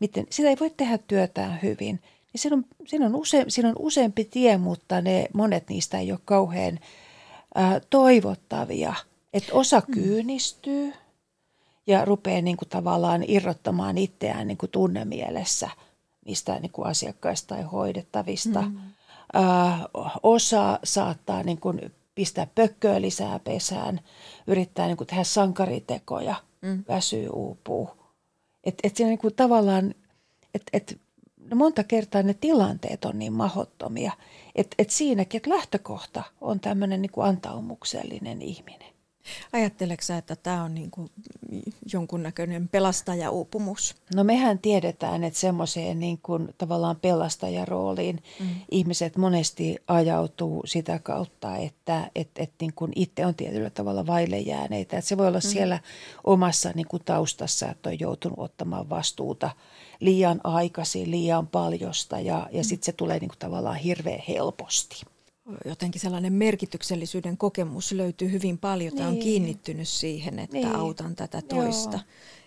miten, sitä ei voi tehdä työtään hyvin – ja siinä on, siinä, on use, siinä on useampi tie, mutta ne, monet niistä ei ole kauhean ää, toivottavia. Että osa mm. kyynistyy ja rupeaa niin kuin tavallaan irrottamaan itseään niin kuin tunnemielessä niistä niin kuin asiakkaista tai hoidettavista. Mm. Ää, osa saattaa niin kuin pistää pökköä lisää pesään, yrittää niin kuin tehdä sankaritekoja, mm. väsyy, uupuu. Että et siinä niin kuin tavallaan, että et no monta kertaa ne tilanteet on niin mahottomia, että, että siinäkin, että lähtökohta on tämmöinen niin kuin antaumuksellinen ihminen. Ajatteleeko sä, että tämä on niin kuin jonkunnäköinen pelastajauupumus? No mehän tiedetään, että semmoiseen niin kuin tavallaan pelastajarooliin mm. ihmiset monesti ajautuu sitä kautta, että et, et niin kuin itse on tietyllä tavalla vaille jääneitä. Että se voi olla mm. siellä omassa niin kuin taustassa, että on joutunut ottamaan vastuuta – liian aikaisin, liian paljosta ja, ja mm. sitten se tulee niin kuin tavallaan hirveän helposti. Jotenkin sellainen merkityksellisyyden kokemus löytyy hyvin paljon. Tämä niin. on kiinnittynyt siihen, että niin. autan tätä toista. Joo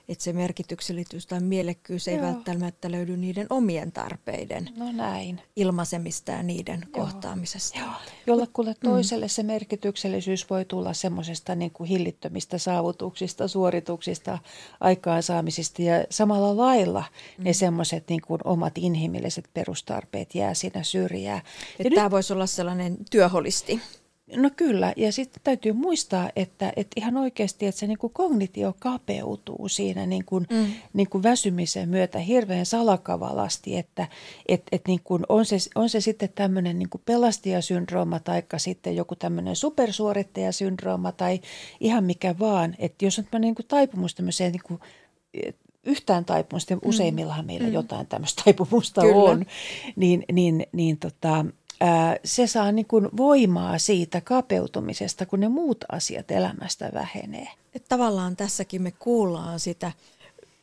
että se merkityksellisyys tai mielekkyys ei Joo. välttämättä löydy niiden omien tarpeiden no näin. ilmaisemista ja niiden Joo. kohtaamisesta. Joo. Jollekulle mm. toiselle mm. se merkityksellisyys voi tulla semmoisesta niin kuin hillittömistä saavutuksista, suorituksista, aikaansaamisista ja samalla lailla mm. ne semmoiset niin kuin omat inhimilliset perustarpeet jää siinä syrjään. Tämä nyt... voisi olla sellainen työholisti. No kyllä, ja sitten täytyy muistaa, että, että ihan oikeasti, että se niin kuin kognitio kapeutuu siinä niin kuin, mm. niin kuin väsymisen myötä hirveän salakavalasti, että et, et niin kuin on, se, on se sitten tämmöinen niin pelastajasyndrooma tai sitten joku tämmöinen supersuorittajasyndrooma tai ihan mikä vaan, että jos on niin kuin taipumus tämmöiseen niin kuin, yhtään taipumusta, mm. useimmillahan meillä mm. jotain tämmöistä taipumusta Kyllä. on, niin, niin, niin tota, se saa niin kuin voimaa siitä kapeutumisesta, kun ne muut asiat elämästä vähenee. Et tavallaan tässäkin me kuullaan sitä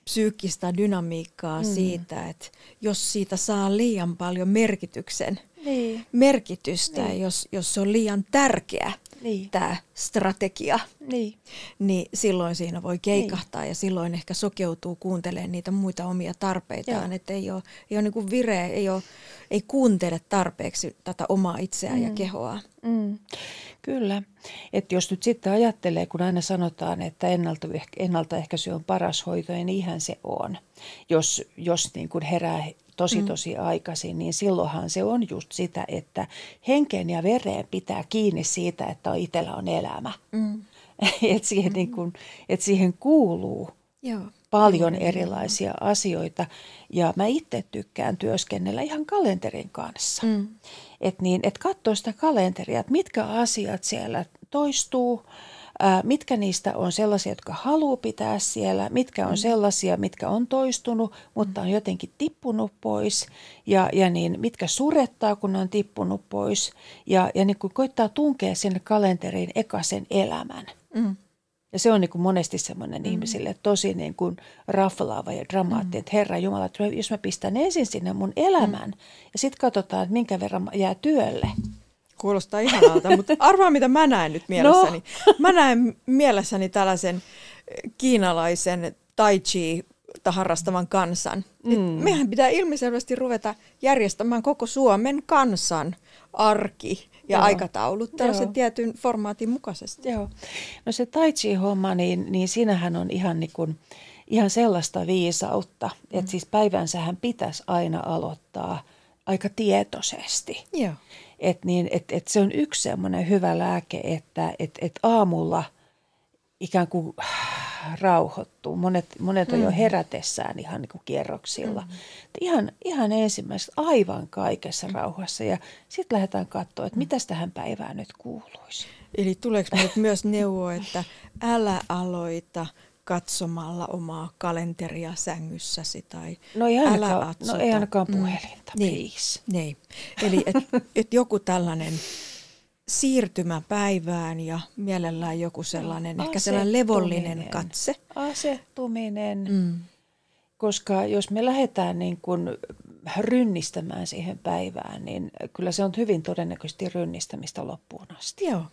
psyykkistä dynamiikkaa mm. siitä, että jos siitä saa liian paljon merkityksen, niin. merkitystä, niin. Jos, jos se on liian tärkeä niin. tämä strategia, niin. niin silloin siinä voi keikahtaa niin. ja silloin ehkä sokeutuu kuuntelemaan niitä muita omia tarpeitaan, että ei ole, ei ole niin kuin vireä, ei, ole, ei kuuntele tarpeeksi tätä omaa itseään mm. ja kehoa. Mm. Kyllä. Että jos nyt sitten ajattelee, kun aina sanotaan, että ennaltaehkäisy on paras hoito, niin ihan se on. Jos, jos niin kuin herää tosi mm. tosi aikaisin, niin silloinhan se on just sitä, että henkeen ja vereen pitää kiinni siitä, että itsellä on elämä. Mm. että siihen, mm. niin että siihen kuuluu Joo. paljon erilaisia asioita. Ja mä itse tykkään työskennellä ihan kalenterin kanssa. Mm. Että niin, et katsoa sitä kalenteria, että mitkä asiat siellä toistuu – mitkä niistä on sellaisia, jotka haluaa pitää siellä, mitkä on mm. sellaisia, mitkä on toistunut, mutta on jotenkin tippunut pois ja, ja niin, mitkä surettaa, kun ne on tippunut pois ja, ja niin kuin koittaa tunkea sinne kalenteriin eka sen elämän. Mm. Ja se on niin kuin monesti semmoinen mm. ihmisille tosi niin kuin raflaava ja dramaattinen, mm. että Herra Jumala, että jos mä pistän ensin sinne mun elämän mm. ja sitten katsotaan, että minkä verran jää työlle – Kuulostaa ihanalta, mutta arvaa mitä mä näen nyt mielessäni. No. Mä näen mielessäni tällaisen eh, kiinalaisen tai chi harrastavan kansan. Mm. mehän pitää ilmiselvästi ruveta järjestämään koko Suomen kansan arki ja Joo. aikataulut tällaisen Joo. tietyn formaatin mukaisesti. Joo. No se tai chi-homma, niin, niin siinähän on ihan, niin kuin, ihan sellaista viisautta, mm. että siis päivänsähän pitäisi aina aloittaa aika tietoisesti. Joo Et niin, et, et se on yksi semmoinen hyvä lääke, että et, et aamulla ikään kuin rauhoittuu. Monet, monet on mm. jo herätessään ihan niin kuin kierroksilla. Mm. Ihan, ihan ensimmäiset aivan kaikessa mm. rauhassa ja sitten lähdetään katsoa, että mm. mitä tähän päivään nyt kuuluisi. Eli tuleeko nyt myös neuvo, että älä aloita katsomalla omaa kalenteria sängyssäsi tai no ei älä atsota. No ei ainakaan mm. puhelinta, mm. niin, niin. Eli että et joku tällainen siirtymä päivään ja mielellään joku sellainen, ehkä sellainen levollinen katse. Asettuminen, mm. koska jos me lähdetään niin kuin rynnistämään siihen päivään, niin kyllä se on hyvin todennäköisesti rynnistämistä loppuun asti. Joo.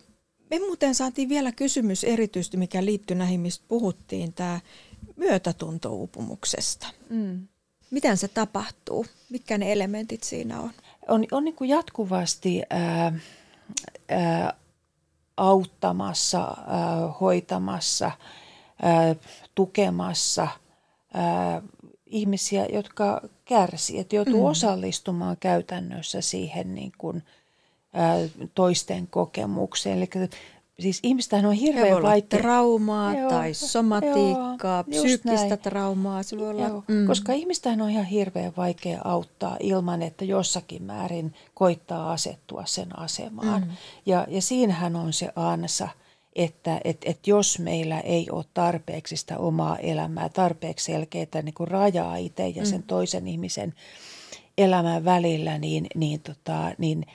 Me muuten saatiin vielä kysymys erityisesti, mikä liittyy näihin, mistä puhuttiin, tämä myötätuntouupumuksesta. Mm. Miten se tapahtuu? Mitkä ne elementit siinä on? On, on niin kuin jatkuvasti ää, ää, auttamassa, ää, hoitamassa, ää, tukemassa ää, ihmisiä, jotka kärsivät, että joutuu mm. osallistumaan käytännössä siihen niin kuin, toisten kokemukseen. Eli siis ihmistähän on hirveän vaikea. traumaa joo, tai somatiikkaa, joo, psyykkistä näin. traumaa. Se voi olla. Joo, mm. Koska ihmistähän on ihan hirveän vaikea auttaa ilman, että jossakin määrin koittaa asettua sen asemaan. Mm. Ja, ja siinähän on se ansa, että et, et jos meillä ei ole tarpeeksi sitä omaa elämää, tarpeeksi selkeää niin kuin rajaa itse ja sen mm. toisen ihmisen elämän välillä, niin, niin, tota, niin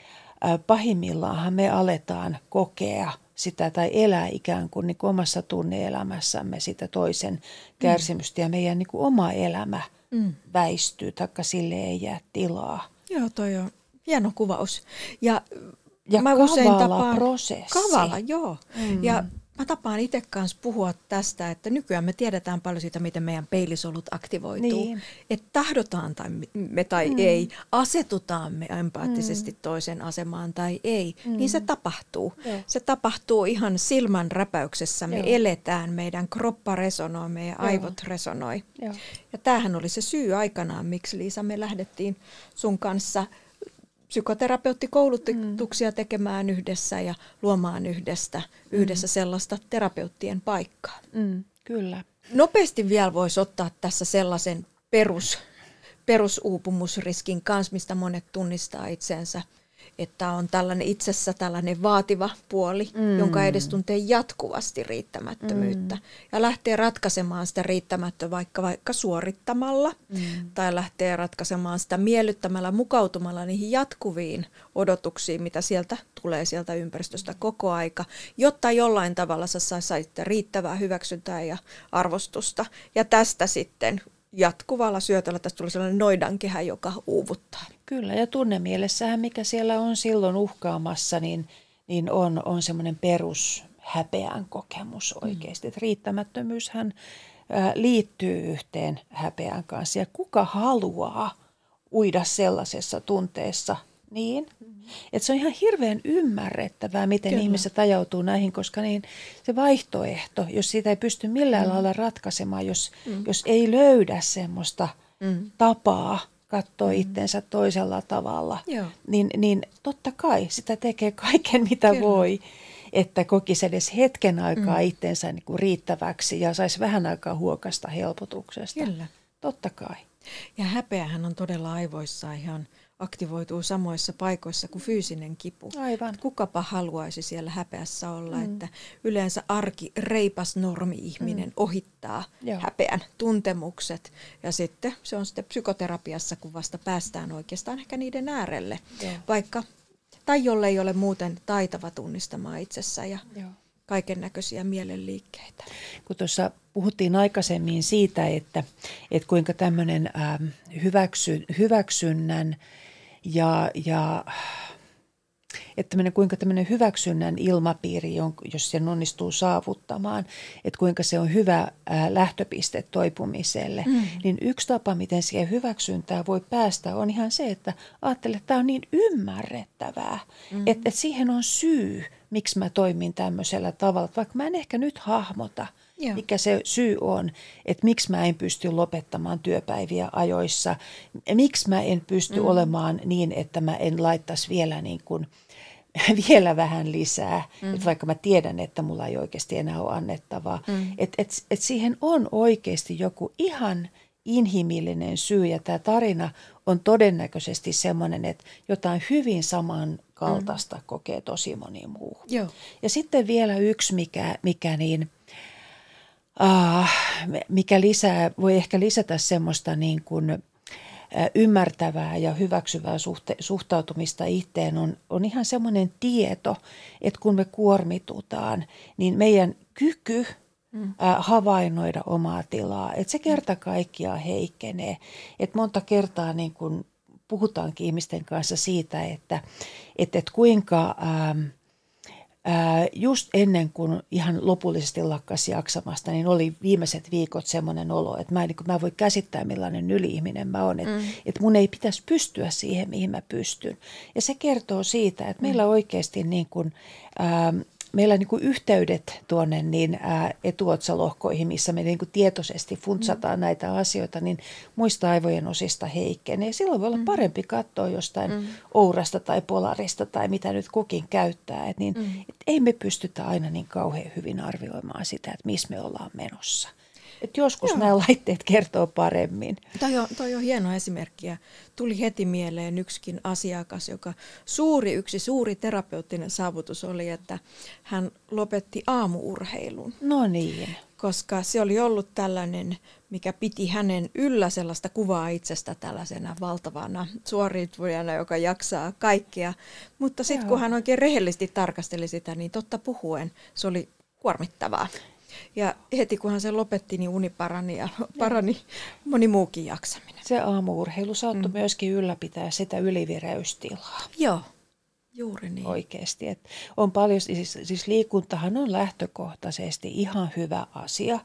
pahimmillaanhan me aletaan kokea – sitä tai elää ikään kuin, niin kuin omassa tunneelämässämme sitä toisen mm. kärsimystä ja meidän niin kuin oma elämä mm. väistyy, taikka sille ei jää tilaa. Joo, toi on hieno kuvaus. Ja, ja mä usein tapaan, prosessi. Kavala, joo. Mm. Ja Mä tapaan itse kanssa puhua tästä, että nykyään me tiedetään paljon siitä, miten meidän peilisolut aktivoituu. Niin. Että tahdotaan tai me tai mm. ei, asetutaan me empaattisesti mm. toisen asemaan tai ei, mm. niin se tapahtuu. Joo. Se tapahtuu ihan silmän räpäyksessä. Me Joo. eletään, meidän kroppa resonoi, meidän Joo. aivot resonoi. Joo. Ja tämähän oli se syy aikanaan, miksi Liisa me lähdettiin sun kanssa – psykoterapeuttikoulutuksia mm. tekemään yhdessä ja luomaan yhdestä, mm. yhdessä sellaista terapeuttien paikkaa. Mm, kyllä. Nopeasti vielä voisi ottaa tässä sellaisen perus, perusuupumusriskin kanssa, mistä monet tunnistaa itsensä – että on tällainen itsessä tällainen vaativa puoli, mm. jonka edes tuntee jatkuvasti riittämättömyyttä. Mm. Ja lähtee ratkaisemaan sitä riittämättä vaikka, vaikka suorittamalla mm. tai lähtee ratkaisemaan sitä miellyttämällä, mukautumalla niihin jatkuviin odotuksiin, mitä sieltä tulee sieltä ympäristöstä koko aika, jotta jollain tavalla sä saisit riittävää hyväksyntää ja arvostusta. Ja tästä sitten jatkuvalla syötöllä tästä tuli sellainen noidankehä, joka uuvuttaa. Kyllä, ja tunnemielessähän, mikä siellä on silloin uhkaamassa, niin, niin on, on semmoinen perus häpeän kokemus mm. oikeasti. Mm. Riittämättömyyshän ää, liittyy yhteen häpeän kanssa. Ja kuka haluaa uida sellaisessa tunteessa niin? Mm. Että se on ihan hirveän ymmärrettävää, miten Kyllä. ihmiset ajautuu näihin, koska niin se vaihtoehto, jos sitä ei pysty millään mm. lailla ratkaisemaan, jos, mm. jos ei löydä semmoista mm. tapaa katsoa mm. itsensä toisella tavalla, Joo. Niin, niin totta kai sitä tekee kaiken, mitä Kyllä. voi että kokisi edes hetken aikaa mm. itsensä niin kuin riittäväksi ja saisi vähän aikaa huokasta helpotuksesta. Kyllä. Totta kai. Ja häpeähän on todella aivoissa ihan aktivoituu samoissa paikoissa kuin fyysinen kipu. Aivan. Kukapa haluaisi siellä häpeässä olla, mm. että yleensä arki, reipas normi-ihminen mm. ohittaa Joo. häpeän tuntemukset. Ja sitten se on sitten psykoterapiassa, kun vasta päästään oikeastaan ehkä niiden äärelle. Joo. Vaikka, tai jolle ei ole muuten taitava tunnistamaan itsessä ja Joo kaiken näköisiä mielenliikkeitä. Kun tuossa puhuttiin aikaisemmin siitä, että, että kuinka tämmöinen ähm, hyväksy, hyväksynnän ja, ja että tämmöinen, kuinka tämmöinen hyväksynnän ilmapiiri, jos sen onnistuu saavuttamaan, että kuinka se on hyvä lähtöpiste toipumiselle, mm. niin yksi tapa, miten siihen hyväksyntää voi päästä, on ihan se, että ajattelee, että tämä on niin ymmärrettävää, mm. että, että siihen on syy, miksi mä toimin tämmöisellä tavalla. Vaikka mä en ehkä nyt hahmota, Joo. mikä se syy on, että miksi mä en pysty lopettamaan työpäiviä ajoissa. Miksi mä en pysty mm. olemaan niin, että mä en laittaisi vielä niin kuin – vielä vähän lisää, mm. että vaikka mä tiedän, että mulla ei oikeasti enää ole annettavaa. Mm. Että et, et siihen on oikeasti joku ihan inhimillinen syy ja tämä tarina on todennäköisesti sellainen, että jotain hyvin samankaltaista mm. kokee tosi moni muu. Joo. Ja sitten vielä yksi, mikä, mikä niin, uh, mikä lisää, voi ehkä lisätä semmoista niin kuin – ymmärtävää ja hyväksyvää suhte- suhtautumista itteen on, on ihan semmoinen tieto, että kun me kuormitutaan, niin meidän kyky mm. havainnoida omaa tilaa, että se kerta kaikkiaan heikkenee. Että monta kertaa niin kun puhutaankin ihmisten kanssa siitä, että, että, että kuinka... Ähm, just ennen kuin ihan lopullisesti lakkasi jaksamasta, niin oli viimeiset viikot semmoinen olo, että mä en, niin mä voi käsittää millainen yli-ihminen mä oon, että, mm. että mun ei pitäisi pystyä siihen, mihin mä pystyn. Ja se kertoo siitä, että meillä mm. oikeasti niin kuin, ää, meillä niin kuin yhteydet tuonne niin ää, etuotsalohkoihin, missä me niin kuin tietoisesti funtsataan mm. näitä asioita, niin muista aivojen osista heikkenee. Silloin voi olla mm. parempi katsoa jostain mm. ourasta tai polarista tai mitä nyt kukin käyttää. Et niin, mm. et ei me pystytä aina niin kauhean hyvin arvioimaan sitä, että missä me ollaan menossa. Et joskus Joo. nämä laitteet kertoo paremmin. Toi on, toi on hieno esimerkki ja tuli heti mieleen yksikin asiakas, joka suuri, yksi suuri terapeuttinen saavutus oli, että hän lopetti aamuurheilun. No niin. Koska se oli ollut tällainen, mikä piti hänen yllä sellaista kuvaa itsestä tällaisena valtavana suoriutujana, joka jaksaa kaikkea. Mutta sitten kun hän oikein rehellisesti tarkasteli sitä, niin totta puhuen se oli kuormittavaa. Ja heti kun hän sen lopetti, niin uni parani ja parani moni muukin jaksaminen. Se aamuurheilu saattoi mm. myöskin ylläpitää sitä ylivireystilaa. Joo, juuri niin. Oikeasti. Et on paljon, siis, siis liikuntahan on lähtökohtaisesti ihan hyvä asia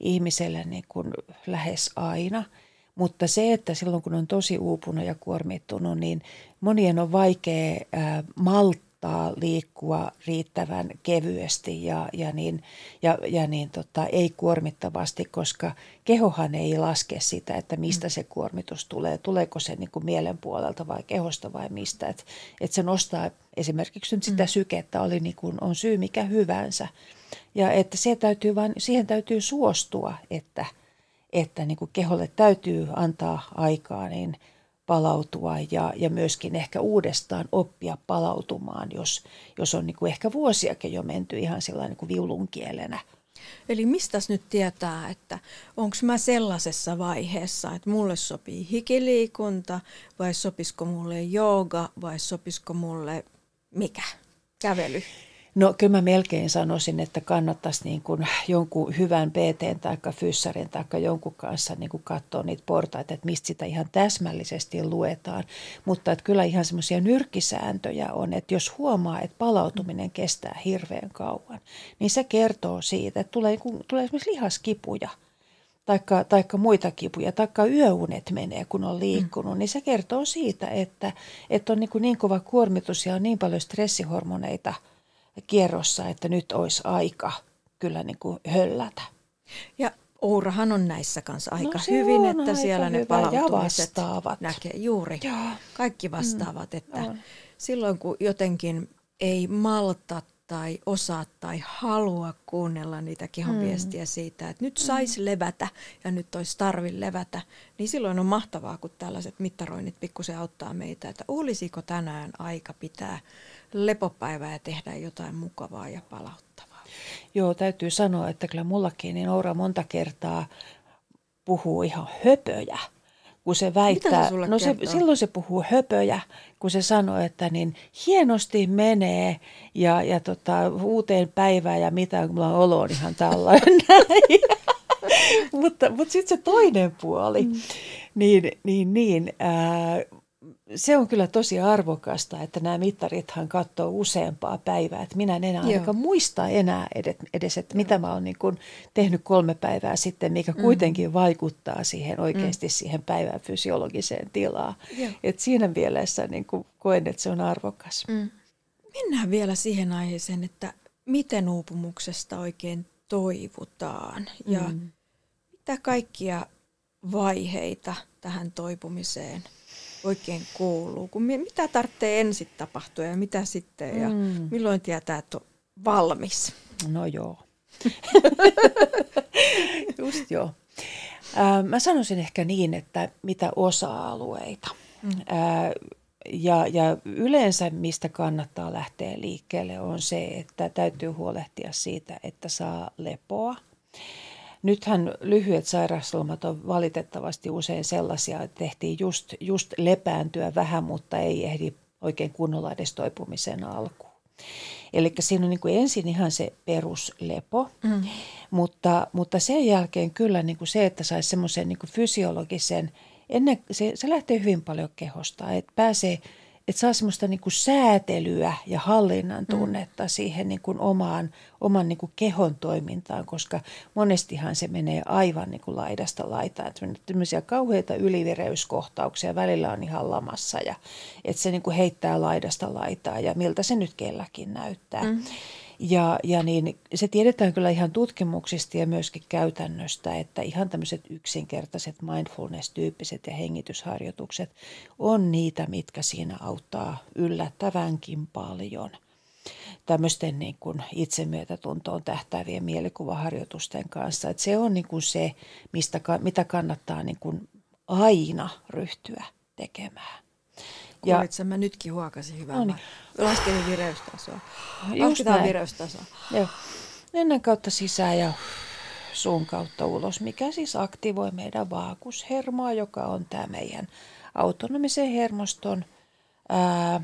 ihmiselle niin kuin lähes aina. Mutta se, että silloin kun on tosi uupunut ja kuormittunut, niin monien on vaikea äh, malttaa saattaa liikkua riittävän kevyesti ja, ja, niin, ja, ja niin tota, ei kuormittavasti, koska kehohan ei laske sitä, että mistä mm. se kuormitus tulee. Tuleeko se niin kuin mielen puolelta vai kehosta vai mistä. Että et se nostaa esimerkiksi nyt sitä mm. sykettä, oli niin kuin, on syy mikä hyvänsä. Ja että se täytyy vain, siihen täytyy suostua, että, että niin kuin keholle täytyy antaa aikaa niin – palautua ja, ja myöskin ehkä uudestaan oppia palautumaan, jos, jos on niin kuin ehkä vuosiakin jo menty ihan sellainen niin kuin viulunkielenä. Eli mistä nyt tietää, että onko mä sellaisessa vaiheessa, että mulle sopii hikiliikunta vai sopisiko mulle jooga vai sopisiko mulle mikä? Kävely. No kyllä mä melkein sanoisin, että kannattaisi niin kuin jonkun hyvän PT tai fyssarin tai jonkun kanssa niin kuin katsoa niitä portaita, että mistä sitä ihan täsmällisesti luetaan. Mutta että kyllä ihan semmoisia nyrkkisääntöjä on, että jos huomaa, että palautuminen kestää hirveän kauan, niin se kertoo siitä, että tulee, tulee esimerkiksi lihaskipuja – taikka, taikka muita kipuja, taikka yöunet menee, kun on liikkunut, mm. niin se kertoo siitä, että, että on niin, niin kova kuormitus ja on niin paljon stressihormoneita – kierrossa, että nyt olisi aika kyllä niin kuin höllätä. Ja Ourahan on näissä kanssa no aika no, hyvin, että aika siellä ne palautumiset näkee juuri. Joo. Kaikki vastaavat, mm, että on. silloin kun jotenkin ei malta tai osaa tai halua kuunnella niitä kehonviestiä mm. siitä, että nyt saisi mm. levätä ja nyt olisi tarvi levätä, niin silloin on mahtavaa, kun tällaiset mittaroinnit pikkusen auttaa meitä, että olisiko tänään aika pitää lepopäivää ja tehdä jotain mukavaa ja palauttavaa. Joo, täytyy sanoa, että kyllä mullakin niin Oura monta kertaa puhuu ihan höpöjä kun se väittää, se no se, silloin se puhuu höpöjä, kun se sanoo, että niin hienosti menee ja, ja tota, uuteen päivään ja mitä, kun mulla on olo on ihan tällainen mutta mutta sitten se toinen puoli, mm. niin, niin, niin ää, se on kyllä tosi arvokasta, että nämä mittarithan katsoo useampaa päivää. Että minä en enää ainakaan muista enää edes, että mitä mä oon niin kuin tehnyt kolme päivää sitten, mikä mm. kuitenkin vaikuttaa siihen oikeasti mm. siihen päivän fysiologiseen tilaan. Et siinä mielessä niin kuin koen, että se on arvokas. Mm. Mennään vielä siihen aiheeseen, että miten uupumuksesta oikein toivutaan ja mm. mitä kaikkia vaiheita tähän toipumiseen oikein kuuluu. Kun mitä tarvitsee ensin tapahtua ja mitä sitten ja mm. milloin tietää, että on valmis? No joo. Just joo. mä sanoisin ehkä niin, että mitä osa-alueita. Mm. ja, ja yleensä mistä kannattaa lähteä liikkeelle on se, että täytyy huolehtia siitä, että saa lepoa. Nythän lyhyet sairauslomat on valitettavasti usein sellaisia, että tehtiin just, just lepääntyä vähän, mutta ei ehdi oikein kunnolla edes toipumisen alkuun. Eli siinä on niin kuin ensin ihan se peruslepo, mm. mutta, mutta sen jälkeen kyllä niin kuin se, että saisi semmoisen niin fysiologisen, ennen, se, se lähtee hyvin paljon kehosta, että pääsee – että saa semmoista niin kuin säätelyä ja hallinnan mm. tunnetta mm. siihen niin kuin omaan, oman niin kuin kehon toimintaan, koska monestihan se menee aivan niin kuin laidasta laitaan. Että tämmöisiä kauheita ylivireyskohtauksia välillä on ihan lamassa ja että se niin kuin heittää laidasta laitaa ja miltä se nyt kelläkin näyttää. Mm. Ja, ja niin se tiedetään kyllä ihan tutkimuksista ja myöskin käytännöstä, että ihan tämmöiset yksinkertaiset mindfulness-tyyppiset ja hengitysharjoitukset on niitä, mitkä siinä auttaa yllättävänkin paljon tämmöisten niin kuin itsemyötätuntoon tähtäävien mielikuvaharjoitusten kanssa. Että se on niin kuin se, mistä, mitä kannattaa niin kuin aina ryhtyä tekemään. Kuulitko, mä nytkin huokasin hyvää. No niin. Laskelin vireystasoa. Lasketaan vireystasoa. Joo. Ennen kautta sisään ja suun kautta ulos, mikä siis aktivoi meidän vaakushermoa, joka on tämä meidän autonomisen hermoston ää,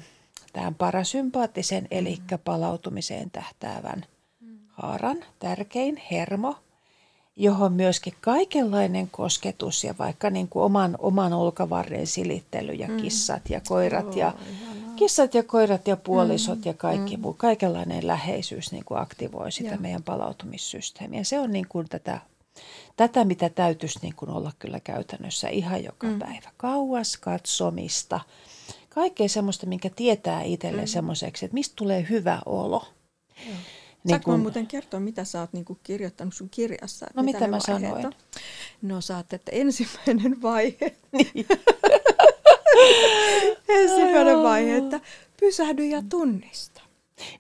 tämän parasympaattisen, eli palautumiseen tähtäävän haaran tärkein hermo – johon myöskin kaikenlainen kosketus ja vaikka niin kuin oman, oman olkavarren silittely ja mm. kissat ja koirat ja kissat ja koirat ja puolisot mm. ja kaikki mm. muu, kaikenlainen läheisyys niin kuin aktivoi sitä ja. meidän palautumissysteemiä. Se on niin kuin tätä, tätä, mitä täytyisi niin kuin olla kyllä käytännössä ihan joka mm. päivä. Kauas katsomista, kaikkea semmoista, minkä tietää itselle mm. semmoiseksi, että mistä tulee hyvä olo. Joo. Niin kun... muuten kertoa, mitä sä oot niin kirjoittanut sun kirjassa? No mitä, mitä mä sanoin? On? No sä oot, että ensimmäinen vaihe. Niin. ensimmäinen Ai vaihe, että pysähdy ja tunnista.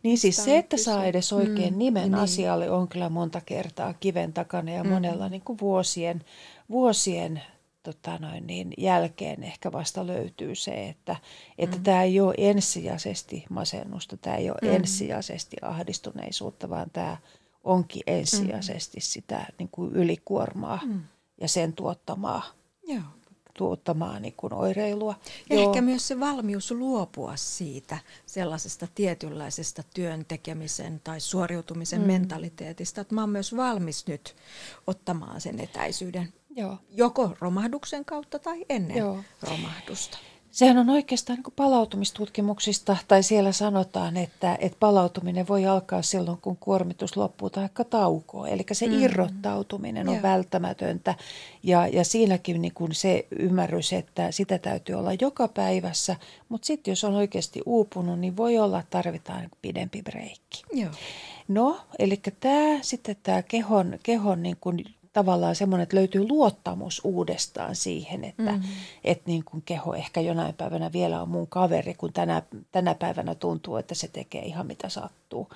Niin siis se, että saa edes oikein mm, nimen niin. asialle on kyllä monta kertaa kiven takana ja mm. monella niin kuin vuosien, vuosien tota noin, niin jälkeen ehkä vasta löytyy se, että, että mm. tämä ei ole ensisijaisesti masennusta, tämä ei ole mm. ensisijaisesti ahdistuneisuutta, vaan tämä onkin ensisijaisesti mm. sitä niin kuin ylikuormaa mm. ja sen tuottamaa, Joo. tuottamaa niin kuin oireilua. Ja Joo. ehkä myös se valmius luopua siitä sellaisesta tietynlaisesta työn tekemisen tai suoriutumisen mm. mentaliteetista, että mä oon myös valmis nyt ottamaan sen etäisyyden Joo. Joko romahduksen kautta tai ennen Joo. romahdusta. Sehän on oikeastaan niin palautumistutkimuksista, tai siellä sanotaan, että, että palautuminen voi alkaa silloin, kun kuormitus loppuu tai taukoa. Eli se mm. irrottautuminen on Joo. välttämätöntä. Ja, ja siinäkin niin kuin se ymmärrys, että sitä täytyy olla joka päivässä. Mutta sitten jos on oikeasti uupunut, niin voi olla, että tarvitaan pidempi breikki. Joo. No, eli tämä sitten tämä kehon, kehon niin kuin tavallaan semmoinen, että löytyy luottamus uudestaan siihen, että mm-hmm. et niin kuin keho ehkä jonain päivänä vielä on mun kaveri, kun tänä, tänä päivänä tuntuu, että se tekee ihan mitä sattuu.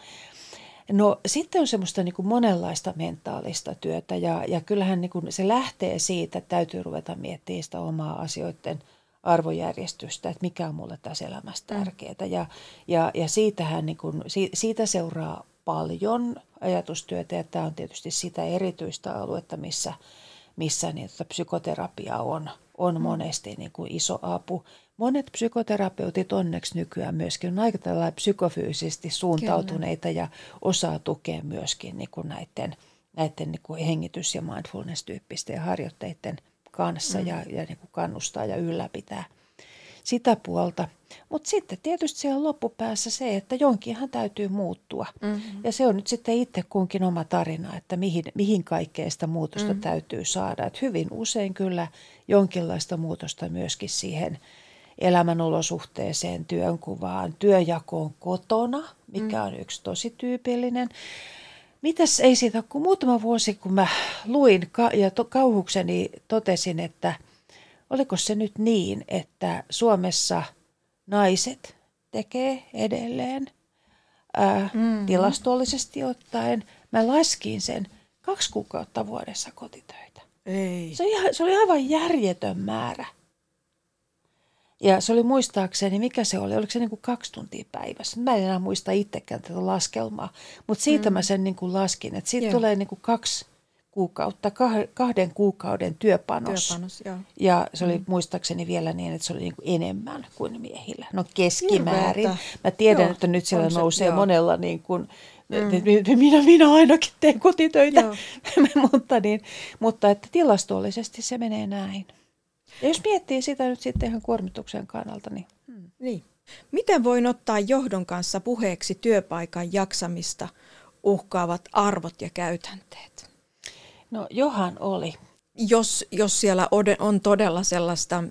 No sitten on semmoista niin kuin monenlaista mentaalista työtä ja, ja kyllähän niin kuin se lähtee siitä, että täytyy ruveta miettimään sitä omaa asioiden arvojärjestystä, että mikä on mulle tässä elämässä mm. tärkeää. Ja, ja, ja siitähän niin kuin, siitä seuraa paljon ajatustyötä ja tämä on tietysti sitä erityistä aluetta, missä, missä niin, että psykoterapia on, on monesti niin kuin iso apu. Monet psykoterapeutit onneksi nykyään myöskin on aika tällä psykofyysisesti suuntautuneita Kyllä. ja osaa tukea myöskin niin kuin näiden, näiden niin kuin hengitys- ja mindfulness-tyyppisten harjoitteiden kanssa mm. ja, ja niin kuin kannustaa ja ylläpitää sitä puolta – mutta sitten tietysti siellä loppupäässä se, että jonkinhan täytyy muuttua. Mm-hmm. Ja se on nyt sitten itse kunkin oma tarina, että mihin, mihin kaikkeen sitä muutosta mm-hmm. täytyy saada. Et hyvin usein kyllä jonkinlaista muutosta myöskin siihen elämänolosuhteeseen, työnkuvaan, työjakoon kotona, mikä mm. on yksi tosi tyypillinen. Mitäs ei siitä, kun muutama vuosi kun mä luin ja to, kauhukseni totesin, että oliko se nyt niin, että Suomessa naiset tekee edelleen ää, mm-hmm. tilastollisesti ottaen. Mä laskin sen kaksi kuukautta vuodessa kotitöitä. Ei. Se, oli, se oli aivan järjetön määrä. Ja se oli muistaakseni, mikä se oli, oliko se niin kuin kaksi tuntia päivässä. Mä en enää muista itsekään tätä laskelmaa, mutta siitä mm. mä sen niin kuin laskin, että siitä Joo. tulee niin kuin kaksi kuukautta, kahden kuukauden työpanos. työpanos joo. Ja se oli mm. muistaakseni vielä niin, että se oli niin kuin enemmän kuin miehillä. No keskimäärin. Hirveetä. Mä tiedän, joo, että nyt siellä se, nousee joo. monella niin kuin, Mm. Minä, minä ainakin teen kotitöitä, mutta, niin, mutta että tilastollisesti se menee näin. Ja jos miettii sitä nyt sitten ihan kuormituksen kannalta, niin... Hmm. niin. Miten voin ottaa johdon kanssa puheeksi työpaikan jaksamista uhkaavat arvot ja käytänteet? No Johan oli. Jos, jos siellä on todella sellaista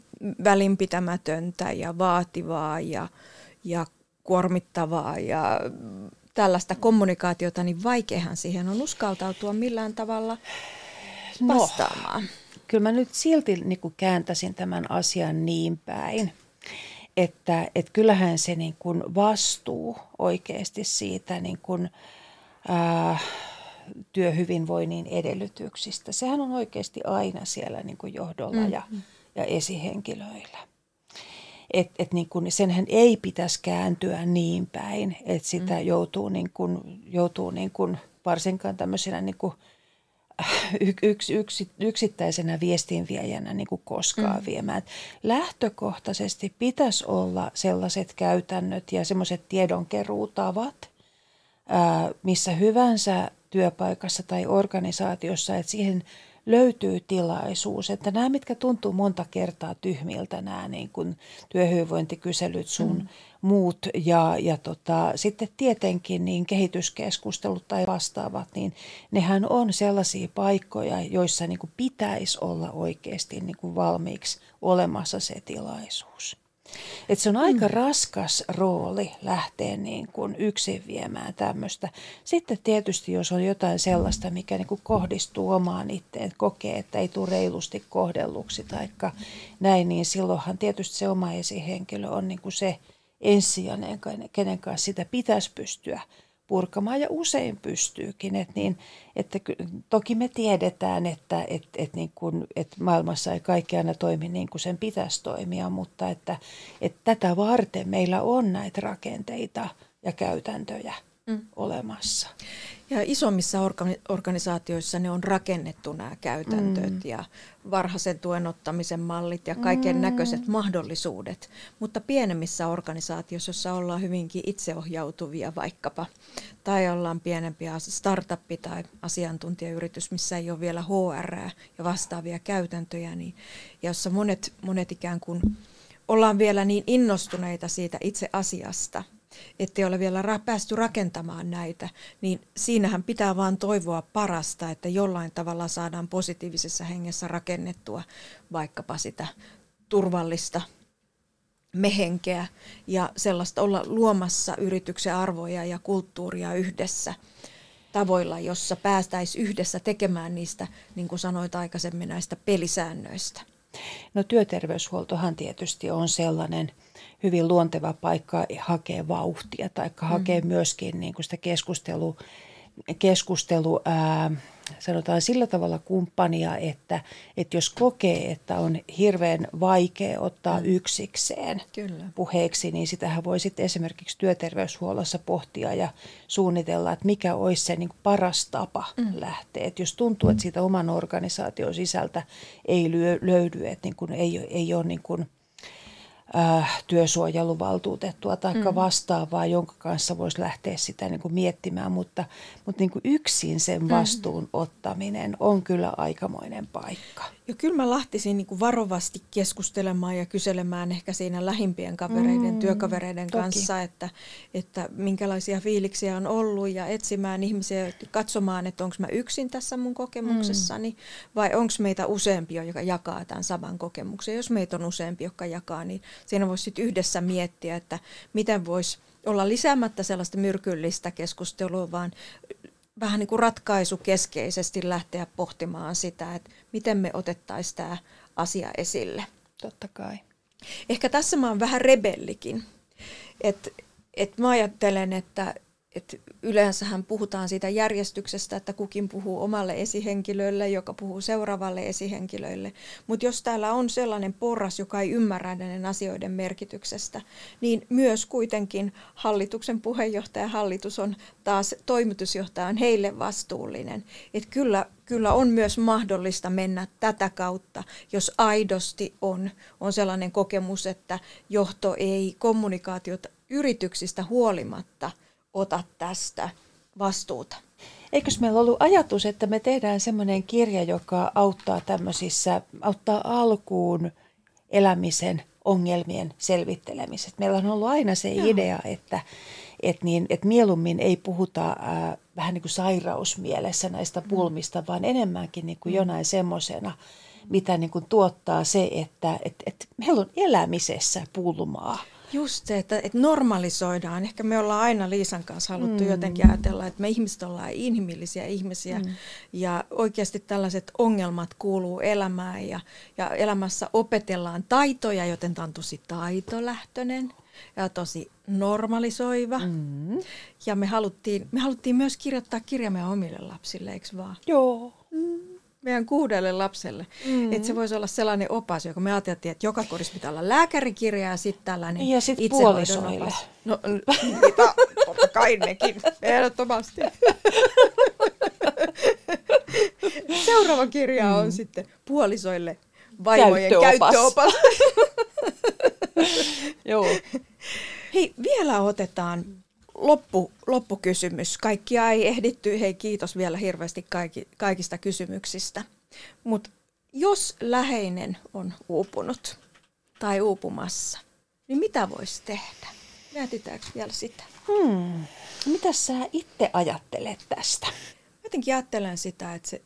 välinpitämätöntä ja vaativaa ja, ja kuormittavaa ja tällaista kommunikaatiota, niin vaikeahan siihen on uskaltautua millään tavalla no, vastaamaan. No, kyllä mä nyt silti niin kuin kääntäisin tämän asian niin päin, että, että kyllähän se niin kuin vastuu oikeasti siitä niin kuin, ää, työhyvinvoinnin edellytyksistä, sehän on oikeasti aina siellä niin kuin johdolla mm. ja, ja esihenkilöillä. Et, et niin kun, senhän ei pitäisi kääntyä niin päin, että sitä mm. joutuu, niin kun, joutuu niin kun, varsinkaan tämmöisenä niin kun, yks, yks, yksittäisenä viestinviejänä niin kuin koskaan mm. viemään. Et lähtökohtaisesti pitäisi olla sellaiset käytännöt ja semmoiset tiedonkeruutavat, ää, missä hyvänsä työpaikassa tai organisaatiossa, että siihen löytyy tilaisuus, että nämä, mitkä tuntuu monta kertaa tyhmiltä, nämä niin kuin työhyvinvointikyselyt sun mm. muut ja, ja tota, sitten tietenkin niin kehityskeskustelut tai vastaavat, niin nehän on sellaisia paikkoja, joissa niin kuin pitäisi olla oikeasti niin kuin valmiiksi olemassa se tilaisuus. Et se on aika mm. raskas rooli lähteä niin kuin yksin viemään tämmöistä. Sitten tietysti, jos on jotain sellaista, mikä niin kuin kohdistuu omaan itteen, että kokee, että ei tule reilusti kohdelluksi tai näin, niin silloinhan tietysti se oma esihenkilö on niin kuin se ensisijainen, kenen kanssa sitä pitäisi pystyä purkamaan ja usein pystyykin. Et niin, että toki me tiedetään, että et, et niin kun, et maailmassa ei kaikki aina toimi niin kuin sen pitäisi toimia, mutta että, että tätä varten meillä on näitä rakenteita ja käytäntöjä mm. olemassa. Ja isommissa organisaatioissa ne on rakennettu nämä käytäntöt mm. ja varhaisen tuen ottamisen mallit ja kaiken näköiset mm. mahdollisuudet. Mutta pienemmissä organisaatioissa, joissa ollaan hyvinkin itseohjautuvia vaikkapa, tai ollaan pienempiä startup tai asiantuntijayritys, missä ei ole vielä HR ja vastaavia käytäntöjä, niin, ja jossa monet, monet ikään kuin ollaan vielä niin innostuneita siitä itse asiasta – ettei ole vielä ra- päästy rakentamaan näitä, niin siinähän pitää vaan toivoa parasta, että jollain tavalla saadaan positiivisessa hengessä rakennettua vaikkapa sitä turvallista mehenkeä ja sellaista olla luomassa yrityksen arvoja ja kulttuuria yhdessä tavoilla, jossa päästäisiin yhdessä tekemään niistä, niin kuin sanoit aikaisemmin, näistä pelisäännöistä. No työterveyshuoltohan tietysti on sellainen hyvin luonteva paikka hakea vauhtia tai hakea mm. myöskin niin kuin sitä keskustelu, keskustelu ää, sanotaan sillä tavalla kumppania, että, että jos kokee, että on hirveän vaikea ottaa mm. yksikseen Kyllä. puheeksi, niin sitähän voi sitten esimerkiksi työterveyshuollossa pohtia ja suunnitella, että mikä olisi se niin kuin paras tapa mm. lähteä. Että jos tuntuu, että siitä oman organisaation sisältä ei löydy, että niin kuin ei, ei ole niin kuin – äh, työsuojeluvaltuutettua tai mm. vastaavaa, jonka kanssa voisi lähteä sitä niin kuin miettimään, mutta, mutta niin kuin yksin sen mm. vastuun mm. ottaminen on kyllä aikamoinen paikka. Ja kyllä mä lähtisin niin varovasti keskustelemaan ja kyselemään ehkä siinä lähimpien kavereiden, mm, työkavereiden toki. kanssa, että, että minkälaisia fiiliksiä on ollut ja etsimään ihmisiä, katsomaan, että onko mä yksin tässä mun kokemuksessani mm. vai onko meitä useampi, joka jakaa tämän saman kokemuksen. Jos meitä on useampi, joka jakaa, niin siinä voisi sitten yhdessä miettiä, että miten voisi olla lisäämättä sellaista myrkyllistä keskustelua, vaan vähän niin kuin ratkaisukeskeisesti lähteä pohtimaan sitä, että miten me otettaisiin tämä asia esille. Totta kai. Ehkä tässä mä oon vähän rebellikin. Että et mä ajattelen, että et yleensähän puhutaan siitä järjestyksestä, että kukin puhuu omalle esihenkilölle, joka puhuu seuraavalle esihenkilölle. Mutta jos täällä on sellainen porras, joka ei ymmärrä näiden asioiden merkityksestä, niin myös kuitenkin hallituksen puheenjohtaja hallitus on taas toimitusjohtaja on heille vastuullinen. Et kyllä, kyllä on myös mahdollista mennä tätä kautta, jos aidosti on, on sellainen kokemus, että johto ei kommunikaatiota yrityksistä huolimatta – ota tästä vastuuta. Eikös meillä ollut ajatus, että me tehdään semmoinen kirja, joka auttaa tämmöisissä, auttaa alkuun elämisen ongelmien selvittelemisestä. Meillä on ollut aina se Joo. idea, että, että, niin, että mieluummin ei puhuta äh, vähän niin kuin sairausmielessä näistä mm. pulmista, vaan enemmänkin niin kuin mm. jonain semmoisena, mitä niin kuin tuottaa se, että, että, että meillä on elämisessä pulmaa. Just se, että, että normalisoidaan. Ehkä me ollaan aina Liisan kanssa haluttu mm. jotenkin ajatella, että me ihmiset ollaan inhimillisiä ihmisiä mm. ja oikeasti tällaiset ongelmat kuuluu elämään ja, ja elämässä opetellaan taitoja, joten tämä on tosi taitolähtöinen ja tosi normalisoiva. Mm. Ja me haluttiin, me haluttiin myös kirjoittaa kirja meidän omille lapsille, eikö vaan? Joo. Mm meidän kuudelle lapselle. Mm. Että se voisi olla sellainen opas, joka me ajateltiin, että joka kodissa pitää olla lääkärikirja ja sitten tällainen Ja sitten puolisoille. Opas. No, mitä? Totta kai nekin, ehdottomasti. Seuraava kirja mm. on sitten puolisoille vaimojen käyttöopas. käyttöopas. Joo. Hei, vielä otetaan loppu, loppukysymys. Kaikkia ei ehditty. Hei, kiitos vielä hirveästi kaikki, kaikista kysymyksistä. Mutta jos läheinen on uupunut tai uupumassa, niin mitä voisi tehdä? Mietitäänkö vielä sitä? Hmm. Mitä sä itse ajattelet tästä? Jotenkin ajattelen sitä, että se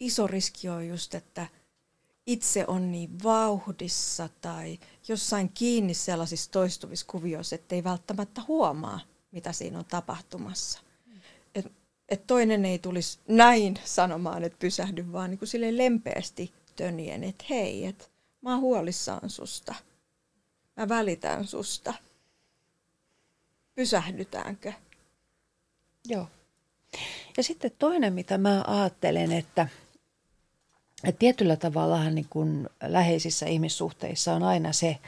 iso riski on just, että itse on niin vauhdissa tai jossain kiinni sellaisissa toistuvissa kuvioissa, että ei välttämättä huomaa, mitä siinä on tapahtumassa. Et, et toinen ei tulisi näin sanomaan, että pysähdy, vaan niin sille lempeästi tönien, että hei, että mä oon huolissaan susta. Mä välitän susta. Pysähdytäänkö? Joo. Ja sitten toinen, mitä mä ajattelen, että, että tietyllä tavalla niin läheisissä ihmissuhteissa on aina se,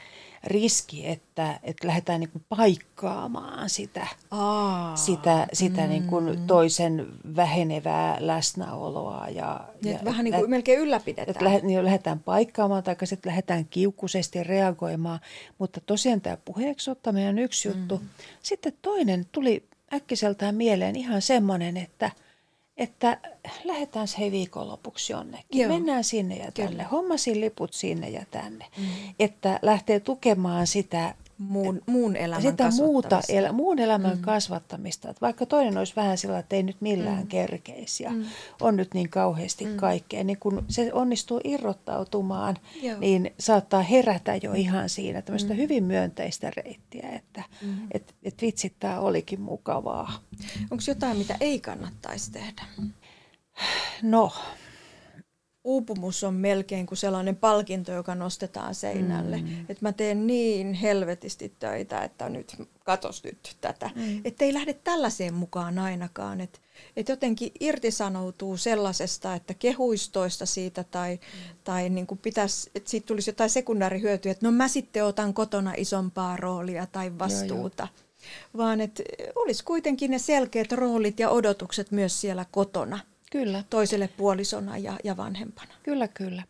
riski, että, että lähdetään niin kuin paikkaamaan sitä, Aa, sitä, sitä mm. niin kuin toisen vähenevää läsnäoloa. Ja, ja, ja vähän niin kuin lä- melkein ylläpidetään. Että lähet, niin lähdetään paikkaamaan tai sitten lähdetään kiukkuisesti reagoimaan. Mutta tosiaan tämä puheeksi ottaminen on yksi mm. juttu. Sitten toinen tuli äkkiseltään mieleen ihan semmoinen, että – että lähdetään se hei viikonlopuksi jonnekin. Joo. Mennään sinne ja tänne. Kyllä. Hommasin liput sinne ja tänne. Mm. Että lähtee tukemaan sitä muun, muun elämän sitä muuta, el, muun elämän mm. kasvattamista. Että vaikka toinen olisi vähän sillä että ei nyt millään mm. kerkeisi ja mm. on nyt niin kauheasti mm. kaikkea, niin kun se onnistuu irrottautumaan, Joo. niin saattaa herätä jo ihan siinä tämmöistä mm. hyvin myönteistä reittiä, että mm. et, et vitsit, tämä olikin mukavaa. Onko jotain, mitä ei kannattaisi tehdä? No, uupumus on melkein kuin sellainen palkinto, joka nostetaan seinälle. Mm. Että mä teen niin helvetisti töitä, että nyt katos nyt tätä. Mm. Että ei lähde tällaiseen mukaan ainakaan. Että et jotenkin irtisanoutuu sellaisesta, että kehuistoista siitä tai, mm. tai niin kuin pitäisi, että siitä tulisi jotain sekundäärihyötyä, että no mä sitten otan kotona isompaa roolia tai vastuuta. Joo, joo. Vaan että olisi kuitenkin ne selkeät roolit ja odotukset myös siellä kotona – Kyllä. toiselle puolisona ja, ja vanhempana. Kyllä, kyllä.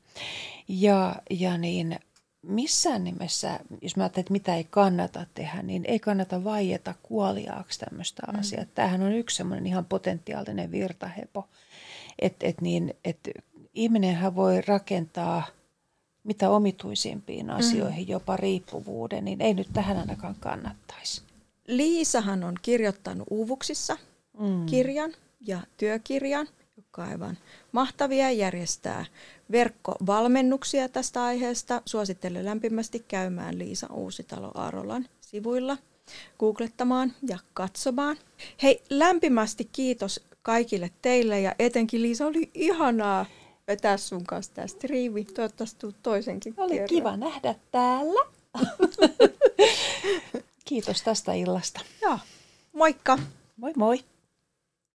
Ja, ja niin missään nimessä, jos mä ajattelen, että mitä ei kannata tehdä, niin ei kannata vaieta kuoliaaksi tämmöistä mm. asiaa. Tämähän on yksi semmoinen ihan potentiaalinen virtahepo. Että et niin, et ihminenhän voi rakentaa mitä omituisimpiin asioihin, mm. jopa riippuvuuden, niin ei nyt tähän ainakaan kannattaisi. Liisahan on kirjoittanut Uuvuksissa mm. kirjan ja työkirjan, aivan mahtavia järjestää verkkovalmennuksia tästä aiheesta. Suosittelen lämpimästi käymään Liisa Uusitalo Aarolan sivuilla googlettamaan ja katsomaan. Hei, lämpimästi kiitos kaikille teille ja etenkin Liisa oli ihanaa vetää sun kanssa tämä striimi. Toivottavasti tulet toisenkin Oli kerran. kiva nähdä täällä. Kiitos tästä illasta. Joo, moikka! Moi moi!